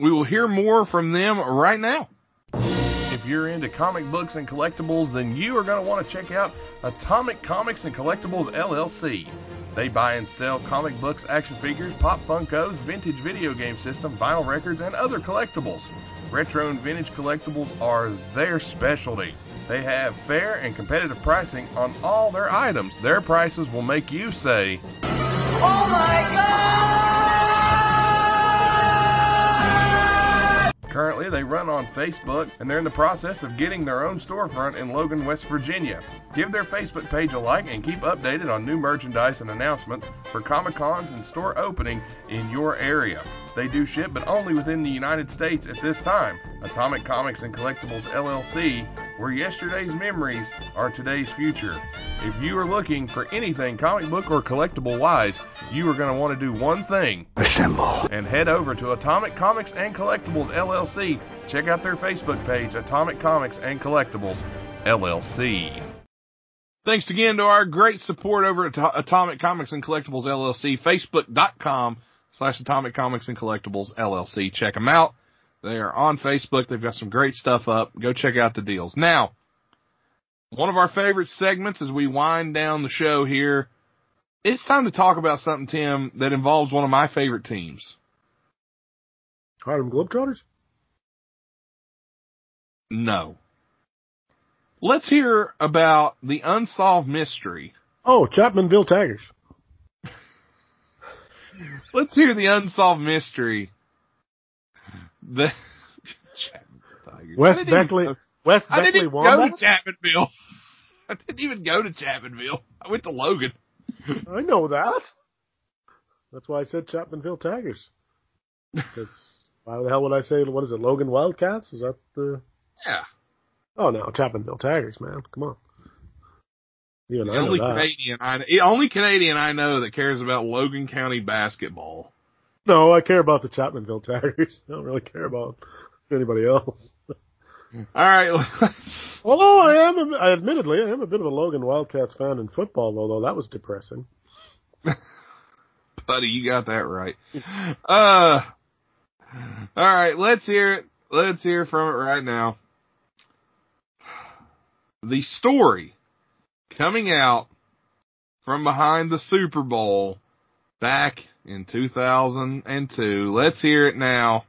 we will hear more from them right now. If you're into comic books and collectibles, then you are going to want to check out Atomic Comics and Collectibles LLC. They buy and sell comic books, action figures, pop Funkos, vintage video game system, vinyl records, and other collectibles. Retro and vintage collectibles are their specialty. They have fair and competitive pricing on all their items. Their prices will make you say, Oh my God! Currently, they run on Facebook and they're in the process of getting their own storefront in Logan, West Virginia. Give their Facebook page a like and keep updated on new merchandise and announcements for Comic Cons and store opening in your area. They do ship, but only within the United States at this time. Atomic Comics and Collectibles LLC, where yesterday's memories are today's future. If you are looking for anything comic book or collectible wise, you are going to want to do one thing Assemble. and head over to Atomic Comics and Collectibles LLC. Check out their Facebook page, Atomic Comics and Collectibles LLC. Thanks again to our great support over at Atomic Comics and Collectibles LLC, facebook.com slash Atomic Comics and Collectibles LLC. Check them out. They are on Facebook. They've got some great stuff up. Go check out the deals. Now, one of our favorite segments as we wind down the show here, it's time to talk about something, Tim, that involves one of my favorite teams. Harlem Globetrotters. No. Let's hear about the unsolved mystery Oh, Chapmanville Tigers. Let's hear the unsolved mystery. The Wes I didn't Beckley. go- Wes I didn't Beckley even go to Chapmanville. I didn't even go to Chapmanville. I went to Logan. I know that. That's why I said Chapmanville Tigers. Because why the hell would I say what is it? Logan Wildcats? Is that the? Yeah. Oh no, Chapmanville Tigers, man. Come on. Even The only. Canadian I the only Canadian I know that cares about Logan County basketball. No, I care about the Chapmanville Tigers. I don't really care about anybody else. All right, Although I am, I admittedly, I am a bit of a Logan Wildcats fan in football. Although that was depressing. buddy, you got that right. Uh, all right, let's hear it. Let's hear from it right now. The story coming out from behind the Super Bowl back in 2002. Let's hear it now.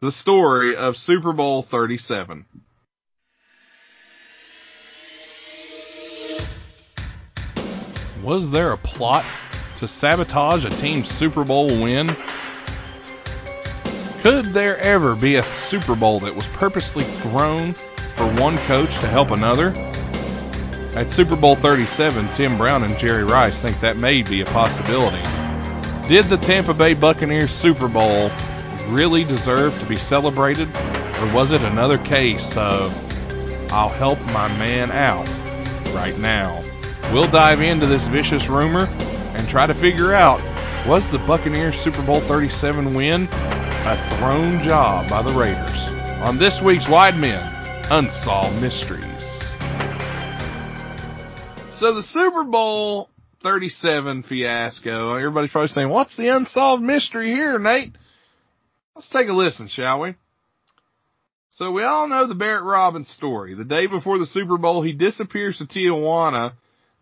The story of Super Bowl 37. Was there a plot to sabotage a team's Super Bowl win? Could there ever be a Super Bowl that was purposely thrown for one coach to help another? At Super Bowl 37, Tim Brown and Jerry Rice think that may be a possibility. Did the Tampa Bay Buccaneers Super Bowl really deserve to be celebrated, or was it another case of I'll help my man out right now? We'll dive into this vicious rumor and try to figure out was the Buccaneers Super Bowl 37 win a thrown job by the Raiders? On this week's Wide Men Unsolved Mysteries. So the Super Bowl 37 fiasco, everybody's probably saying, what's the unsolved mystery here, Nate? Let's take a listen, shall we? So we all know the Barrett Robbins story. The day before the Super Bowl, he disappears to Tijuana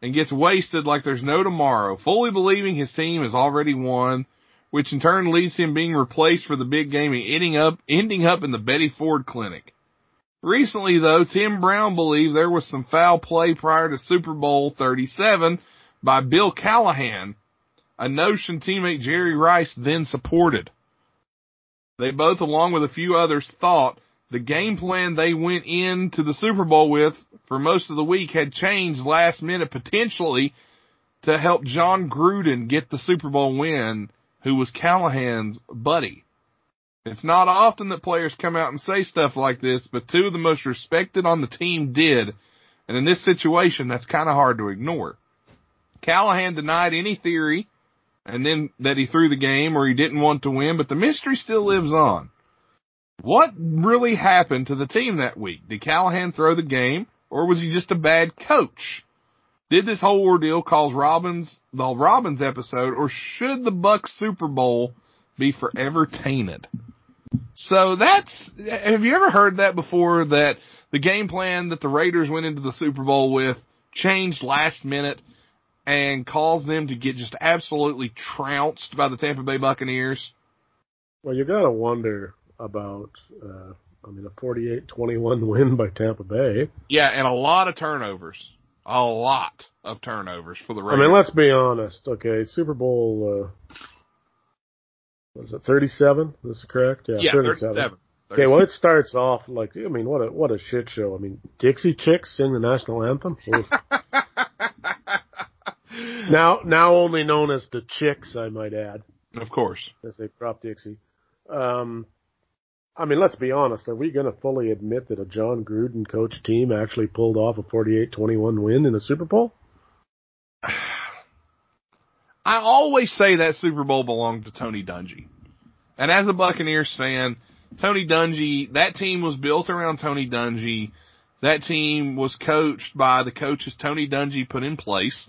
and gets wasted like there's no tomorrow, fully believing his team has already won, which in turn leads him being replaced for the big game and ending up, ending up in the Betty Ford Clinic. Recently though, Tim Brown believed there was some foul play prior to Super Bowl 37 by Bill Callahan, a notion teammate Jerry Rice then supported. They both, along with a few others, thought the game plan they went into the Super Bowl with for most of the week had changed last minute potentially to help Jon Gruden get the Super Bowl win, who was Callahan's buddy. It's not often that players come out and say stuff like this, but two of the most respected on the team did. And in this situation, that's kind of hard to ignore. Callahan denied any theory and then that he threw the game or he didn't want to win, but the mystery still lives on. What really happened to the team that week? Did Callahan throw the game or was he just a bad coach? Did this whole ordeal cause Robbins, the Robbins episode, or should the Bucs Super Bowl be forever tainted? So that's, have you ever heard that before that the game plan that the Raiders went into the Super Bowl with changed last minute and caused them to get just absolutely trounced by the Tampa Bay Buccaneers? Well, you gotta wonder about, uh, I mean, a 48-21 win by Tampa Bay. Yeah, and a lot of turnovers. A lot of turnovers for the Raiders. I mean, let's be honest. Okay, Super Bowl, uh, was it 37? This is correct? Yeah, 37. 37. Okay, well, it starts off like, I mean, what a, what a shit show. I mean, Dixie Chicks sing the national anthem. now, now only known as the Chicks, I might add. Of course. As they prop Dixie. Um, I mean, let's be honest. Are we going to fully admit that a Jon Gruden coach team actually pulled off a 48-21 win in a Super Bowl? I always say that Super Bowl belonged to Tony Dungy. And as a Buccaneers fan, Tony Dungy, that team was built around Tony Dungy. That team was coached by the coaches Tony Dungy put in place.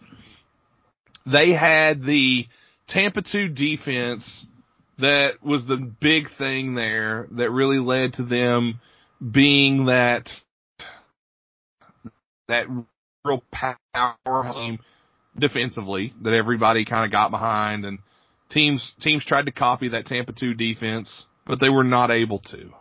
They had the Tampa 2 defense that was the big thing there that really led to them being that that real power team defensively that everybody kind of got behind and teams teams tried to copy that Tampa 2 defense, but they were not able to.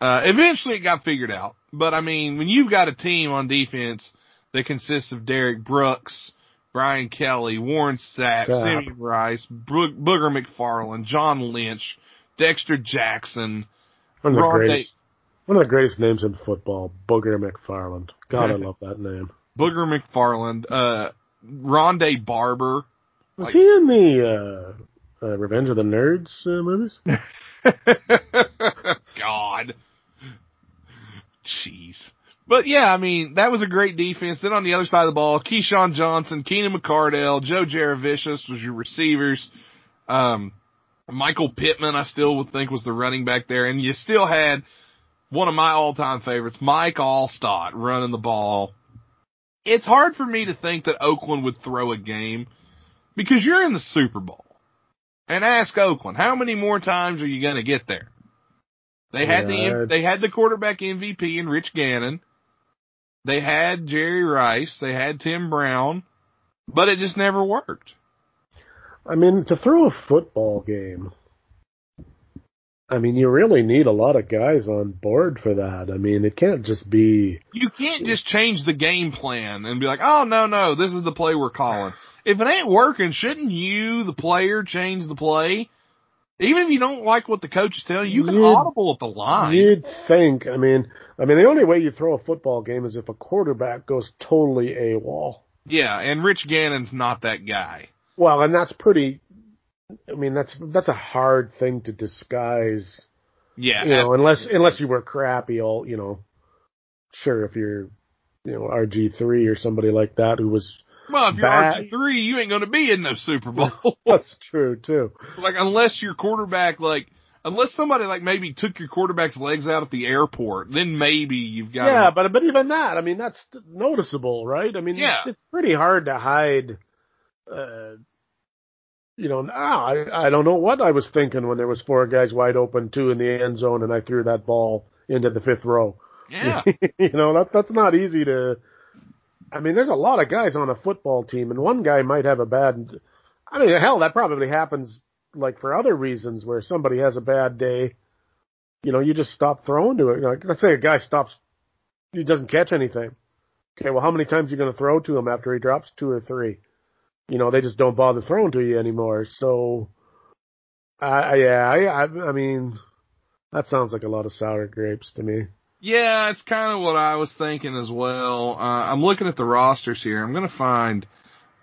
Uh, eventually it got figured out, but I mean, when you've got a team on defense that consists of Derrick Brooks, Brian Kelly, Warren Sapp, Sapp. Simeon Rice, Bo- Booger McFarland, John Lynch, Dexter Jackson, one of the greatest, one of the greatest names in football, Booger McFarland. God, I love that name. Booger McFarland, uh, Rondé Barber. Was like, he in the uh, uh, Revenge of the Nerds uh, movies? God. Jeez. But yeah, I mean, that was a great defense. Then on the other side of the ball, Keyshawn Johnson, Keenan McCardell, Joe Jurevicius was your receivers. Um, Michael Pittman, I still would think was the running back there. And you still had one of my all-time favorites, Mike Alstott, running the ball it's hard for me to think that Oakland would throw a game because you're in the Super Bowl. And ask Oakland, how many more times are you going to get there? They had yeah, the they had the quarterback MVP in Rich Gannon. They had Jerry Rice. They had Tim Brown, but it just never worked. I mean, to throw a football game I mean, you really need a lot of guys on board for that. I mean, it can't just be. You can't just change the game plan and be like, oh, no, no, this is the play we're calling. If it ain't working, shouldn't you, the player, change the play? Even if you don't like what the coach is telling you, you can You'd- audible at the line. You'd think. I mean, I mean, the only way you throw a football game is if a quarterback goes totally AWOL. Yeah, and Rich Gannon's not that guy. Well, and that's pretty. I mean, that's that's a hard thing to disguise. Yeah, You know, unless unless you were crappy, all you know. Sure, if you're, you know, RG three or somebody like that who was. well, if you're RG three, you ain't going to be in the Super Bowl. That's true too. like unless your quarterback, like unless somebody like maybe took your quarterback's legs out at the airport, then maybe you've got. Yeah, but but even that, I mean, that's noticeable, right? I mean, Yeah. it's, it's pretty hard to hide. Uh, you know, now I I don't know what I was thinking when there was four guys wide open, two in the end zone, and I threw that ball into the fifth row. yeah, you know, that that's not easy to. I mean, there's a lot of guys on a football team, and one guy might have a bad. I mean, hell, that probably happens like for other reasons where somebody has a bad day. You know, you just stop throwing to it. Like, let's say a guy stops, he doesn't catch anything. Okay, well, how many times are you going to throw to him after he drops two or three? You know, they just don't bother throwing to you anymore. So, I yeah, I, I, I mean, that sounds like a lot of sour grapes to me. yeah. It's kind of what I was thinking as well. Uh, I'm looking at the rosters here. I'm going to find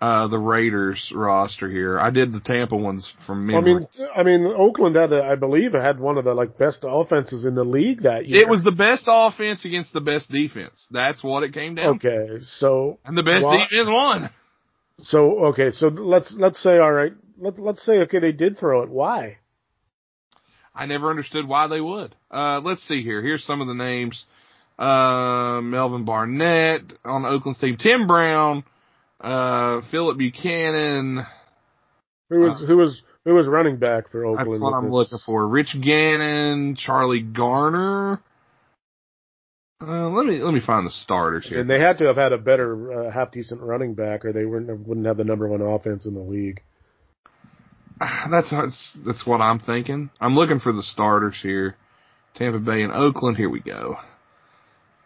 uh the Raiders roster here. I did the Tampa ones from Well, I mean, I mean, Oakland had, a, I believe, had one of the like best offenses in the league that year. it was the best offense against the best defense. That's what it came down to. okay. So, And the best Wha- defense won. So okay. So let's let's say, all right. Let let's say, okay, they did throw it. Why? I never understood why they would. Uh, let's see here. Here's some of the names. Uh, Melvin Barnett on Oakland's team. Tim Brown, uh, Phillip Buchanan. Who was who was who was running back for Oakland? That's what I'm this? looking for. Rich Gannon, Charlie Garner. Uh, let me, let me find the starters here. And they had to have had a better uh, half decent running back, or they wouldn't wouldn't have the number one offense in the league. That's, that's, that's what I'm thinking. I'm looking for the starters here. Tampa Bay and Oakland. Here we go.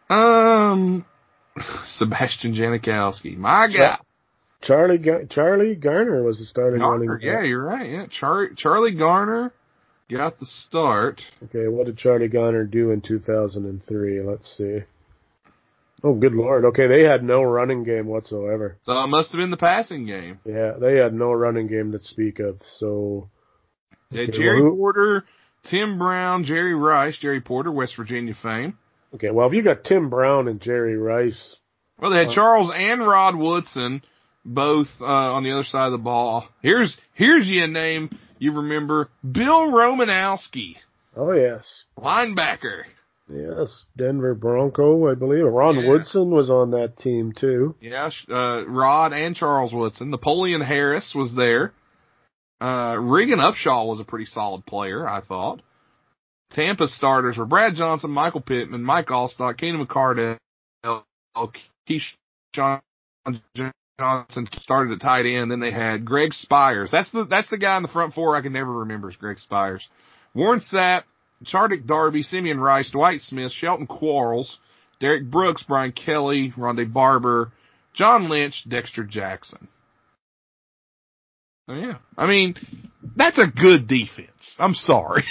Um, Sebastian Janikowski. My guy. Charlie Charlie Garner was the starting running Garner, back. yeah, you're right. Yeah, Char- Charlie Garner got the start. Okay, what did Charlie Garner do in 2003? Let's see. Oh, good lord. Okay, they had no running game whatsoever. So it must have been the passing game. Yeah, they had no running game to speak of. So, Yeah, Okay, Jerry well, who- Porter, Tim Brown, Jerry Rice, Jerry Porter, West Virginia fame. okay, well, if you got Tim Brown and Jerry Rice, Well, they had Uh, Charles and Rod Woodson, both uh, on the other side of the ball. Here's here's your name you remember: Bill Romanowski, oh yes, linebacker. yes, Denver Bronco, I believe. Ron Yeah. Woodson was on that team too. Yeah, uh, Rod and Charles Woodson. Napoleon Harris was there. Uh, Regan Upshaw was a pretty solid player, I thought. Tampa starters were Brad Johnson, Michael Pittman, Mike Alstott, Keenan McCardell, Keyshawn Johnson started at tight end. Then they had Greg Spires. That's the that's the guy in the front four I can never remember is Greg Spires. Warren Sapp, Chartric Darby, Simeon Rice, Dwight Smith, Shelton Quarles, Derrick Brooks, Brian Kelly, Rondé Barber, John Lynch, Dexter Jackson. Oh yeah. I mean, that's a good defense. I'm sorry.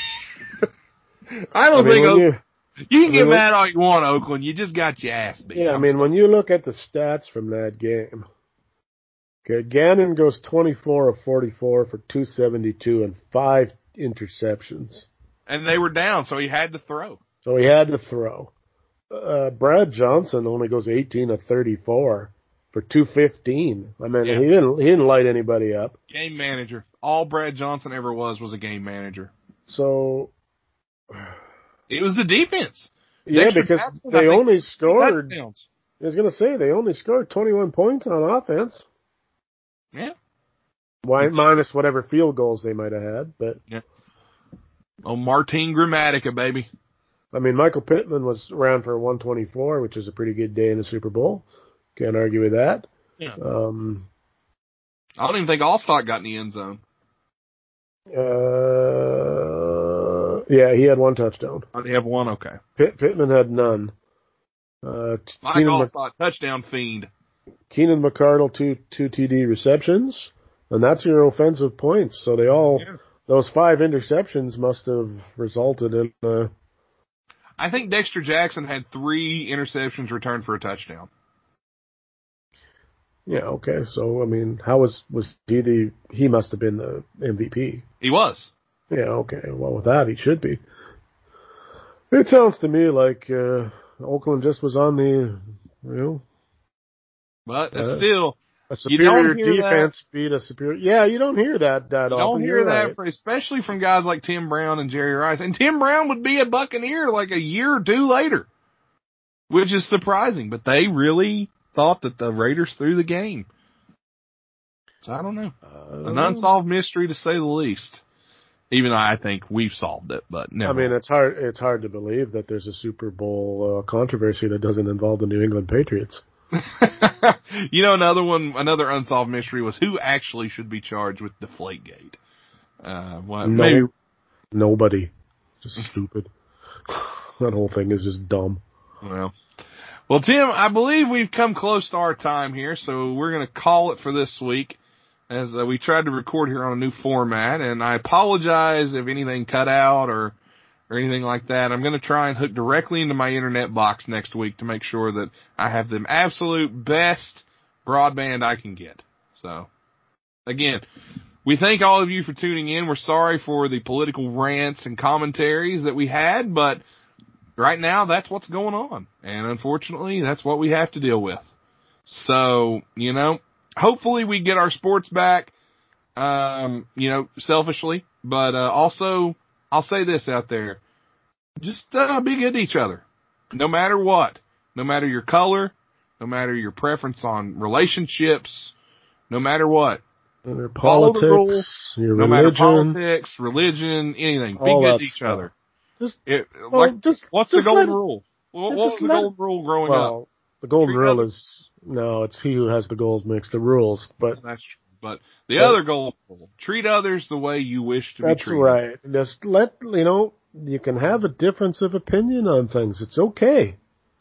I don't I mean, think you, can I get mean, mad all you want, Oakland. You just got your ass beat. yeah, I mean, when you look at the stats from that game, okay, Gannon goes 24 of 44 for 272 and five interceptions. and they were down, so he had to throw. So he had to throw. Uh, Brad Johnson only goes 18 of 34 for 215. I mean, Yeah. he didn't he didn't light anybody up. Game manager. All Brad Johnson ever was was a game manager. So It was the defense. yeah, because they only scored. Touchdowns. I was gonna say they only scored 21 points on offense. Yeah. Why, minus whatever field goals they might have had, but yeah. Oh, Martin Gramatica, baby. I mean, Michael Pittman was around for 124, which is a pretty good day in the Super Bowl. Can't argue with that. Yeah. Um, I don't even think Alstott got in the end zone. uh, yeah, he had one touchdown. Oh, they have one. Okay. Pitt, Pittman had none. Uh, Mike Keenan, Mc, touchdown fiend. Keenan McCardell two two TD receptions, and that's your offensive points. So they all Yeah. those five interceptions must have resulted in. Uh, I think Dexter Jackson had three interceptions returned for a touchdown. Yeah. Okay. So I mean, how was was he the? He must have been the MVP. He was. Yeah. Okay. Well, with that, he should be. It sounds to me like uh, Oakland just was on the, you know. But uh, still, a superior defense that. beat a superior. Yeah, you don't hear that that you often. Don't hear that, for, especially from guys like Tim Brown and Jerry Rice. And Tim Brown would be a Buccaneer like a year or two later, which is surprising. But they really thought that the Raiders threw the game. So I don't know. Uh, An unsolved mystery to say the least. Even though I think we've solved it, but no. I mean, it's hard. It's hard to believe that there's a Super Bowl uh, controversy that doesn't involve the New England Patriots. you know, another one, another unsolved mystery was who actually should be charged with Deflategate. Uh, well, no, maybe nobody. Just stupid. that whole thing is just dumb. Well, well, Tim, I believe we've come close to our time here, so we're going to call it for this week as uh, we tried to record here on a new format. And I apologize if anything cut out or or anything like that. I'm going to try and hook directly into my internet box next week to make sure that I have the absolute best broadband I can get. So, again, we thank all of you for tuning in. We're sorry for the political rants and commentaries that we had, but right now that's what's going on. And unfortunately, that's what we have to deal with. So, you know, hopefully we get our sports back, um, you know, selfishly, but, uh, also, I'll say this out there. Just, uh, be good to each other. No matter what. No matter your color, no matter your preference on relationships, no matter what. Your politics, your no religion. matter politics, religion, anything. Be good to each stuff. other. Just, it, well, like, just, what's just the golden rule? What, what was the golden rule growing well, up? The golden Treat rule others. is no, it's he who has the gold makes the rules. But that's true. But the but, other goal, treat others the way you wish to be treated. That's right. Just let you know you can have a difference of opinion on things. It's okay.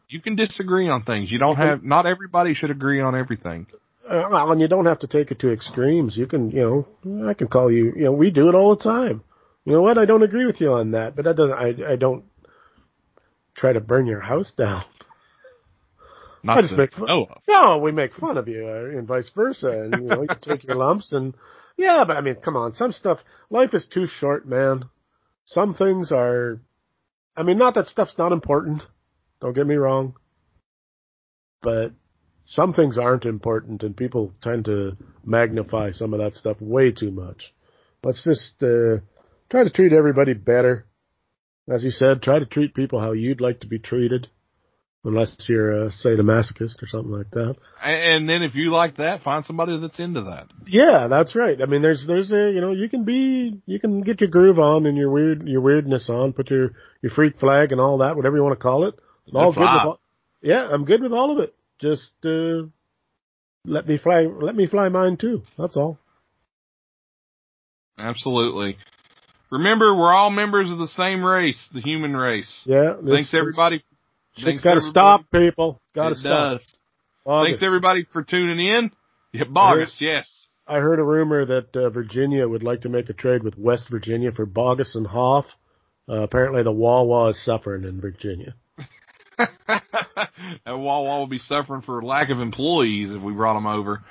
You can disagree on things. You don't have. Not everybody should agree on everything. Uh, well, and you don't have to take it to extremes. You can, you know, I can call you. You know, we do it all the time. You know what? I don't agree with you on that, but that doesn't. I I don't try to burn your house down. Not I just make fun. Oh, no, we make fun of you, uh, and vice versa. And you know, you take your lumps, and yeah, but I mean, come on, some stuff. Life is too short, man. Some things are. I mean, not that stuff's not important. Don't get me wrong. But some things aren't important, and people tend to magnify some of that stuff way too much. Let's just uh, try to treat everybody better. As you said, try to treat people how you'd like to be treated unless you're a sadomasochist or something like that. And then if you like that, find somebody that's into that. Yeah, that's right. I mean, there's there's a you know you can be you can get your groove on and your weird your weirdness on, put your your freak flag and all that, whatever you want to call it. I'm all good with all, yeah, I'm good with all of it. Just uh, let me fly let me fly mine too. That's all. Absolutely. Remember, we're all members of the same race, the human race. Yeah. This, Thanks everybody it's got to stop, people. Got to stop. Thanks everybody for tuning in. Yeah, Bogus, yes. I heard a rumor that uh, Virginia would like to make a trade with West Virginia for Bogus and Hoff. Uh, apparently, the Wawa is suffering in Virginia. and Wawa will be suffering for lack of employees if we brought them over.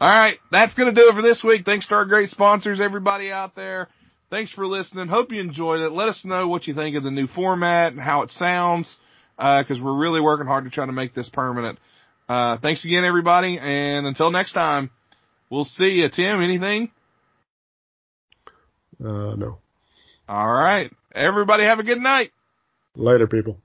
All right, that's going to do it for this week. Thanks to our great sponsors, everybody out there. Thanks for listening. Hope you enjoyed it. Let us know what you think of the new format and how it sounds because uh, we're really working hard to try to make this permanent. Uh, thanks again, everybody, and until next time, we'll see you. Tim, anything? Uh, no. All right. Everybody have a good night. Later, people.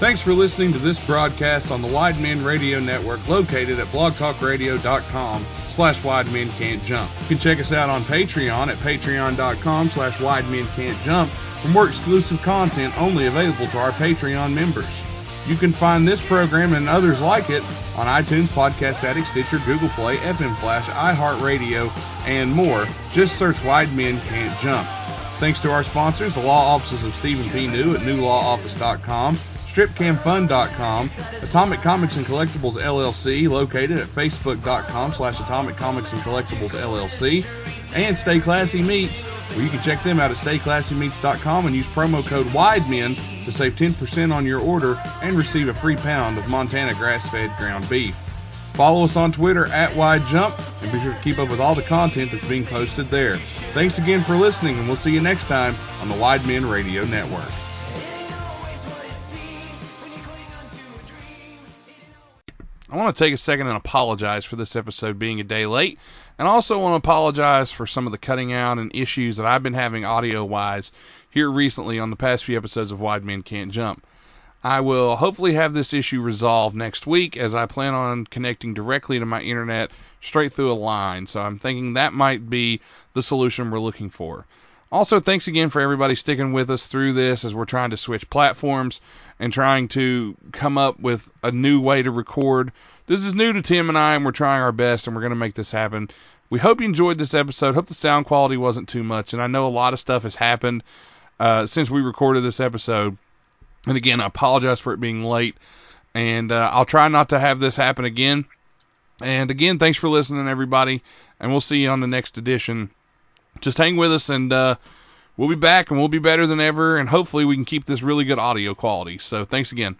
Thanks for listening to this broadcast on the Wide Men Radio Network located at blogtalkradio.com slash wide men can't jump. You can check us out on Patreon at patreon.com slash wide men can't jump for more exclusive content only available to our Patreon members. You can find this program and others like it on iTunes, Podcast Addict, Stitcher, Google Play, FM Flash, iHeartRadio, and more. Just search Wide Men Can't Jump. Thanks to our sponsors, the law offices of Stephen P. New at newlawoffice.com, StripCamFun.com, Atomic Comics and Collectibles LLC, located at Facebook.com slash Atomic Comics and Collectibles LLC, and Stay Classy Meats, where you can check them out at StayClassyMeats.com and use promo code WIDEMEN to save 10% on your order and receive a free pound of Montana grass-fed ground beef. Follow us on Twitter at Wide Jump and be sure to keep up with all the content that's being posted there. Thanks again for listening, and we'll see you next time on the Wide Men Radio Network. I want to take a second and apologize for this episode being a day late, and also want to apologize for some of the cutting out and issues that I've been having audio wise here recently on the past few episodes of Wide Men Can't Jump. I will hopefully have this issue resolved next week as I plan on connecting directly to my internet straight through a line. So I'm thinking that might be the solution we're looking for. Also, thanks again for everybody sticking with us through this as we're trying to switch platforms and trying to come up with a new way to record. This is new to Tim and I, and we're trying our best, and we're going to make this happen. We hope you enjoyed this episode. Hope the sound quality wasn't too much, and I know a lot of stuff has happened uh, since we recorded this episode. And again, I apologize for it being late, and uh, I'll try not to have this happen again. And again, thanks for listening, everybody, and we'll see you on the next edition just hang with us and uh, we'll be back and we'll be better than ever and hopefully we can keep this really good audio quality. So thanks again.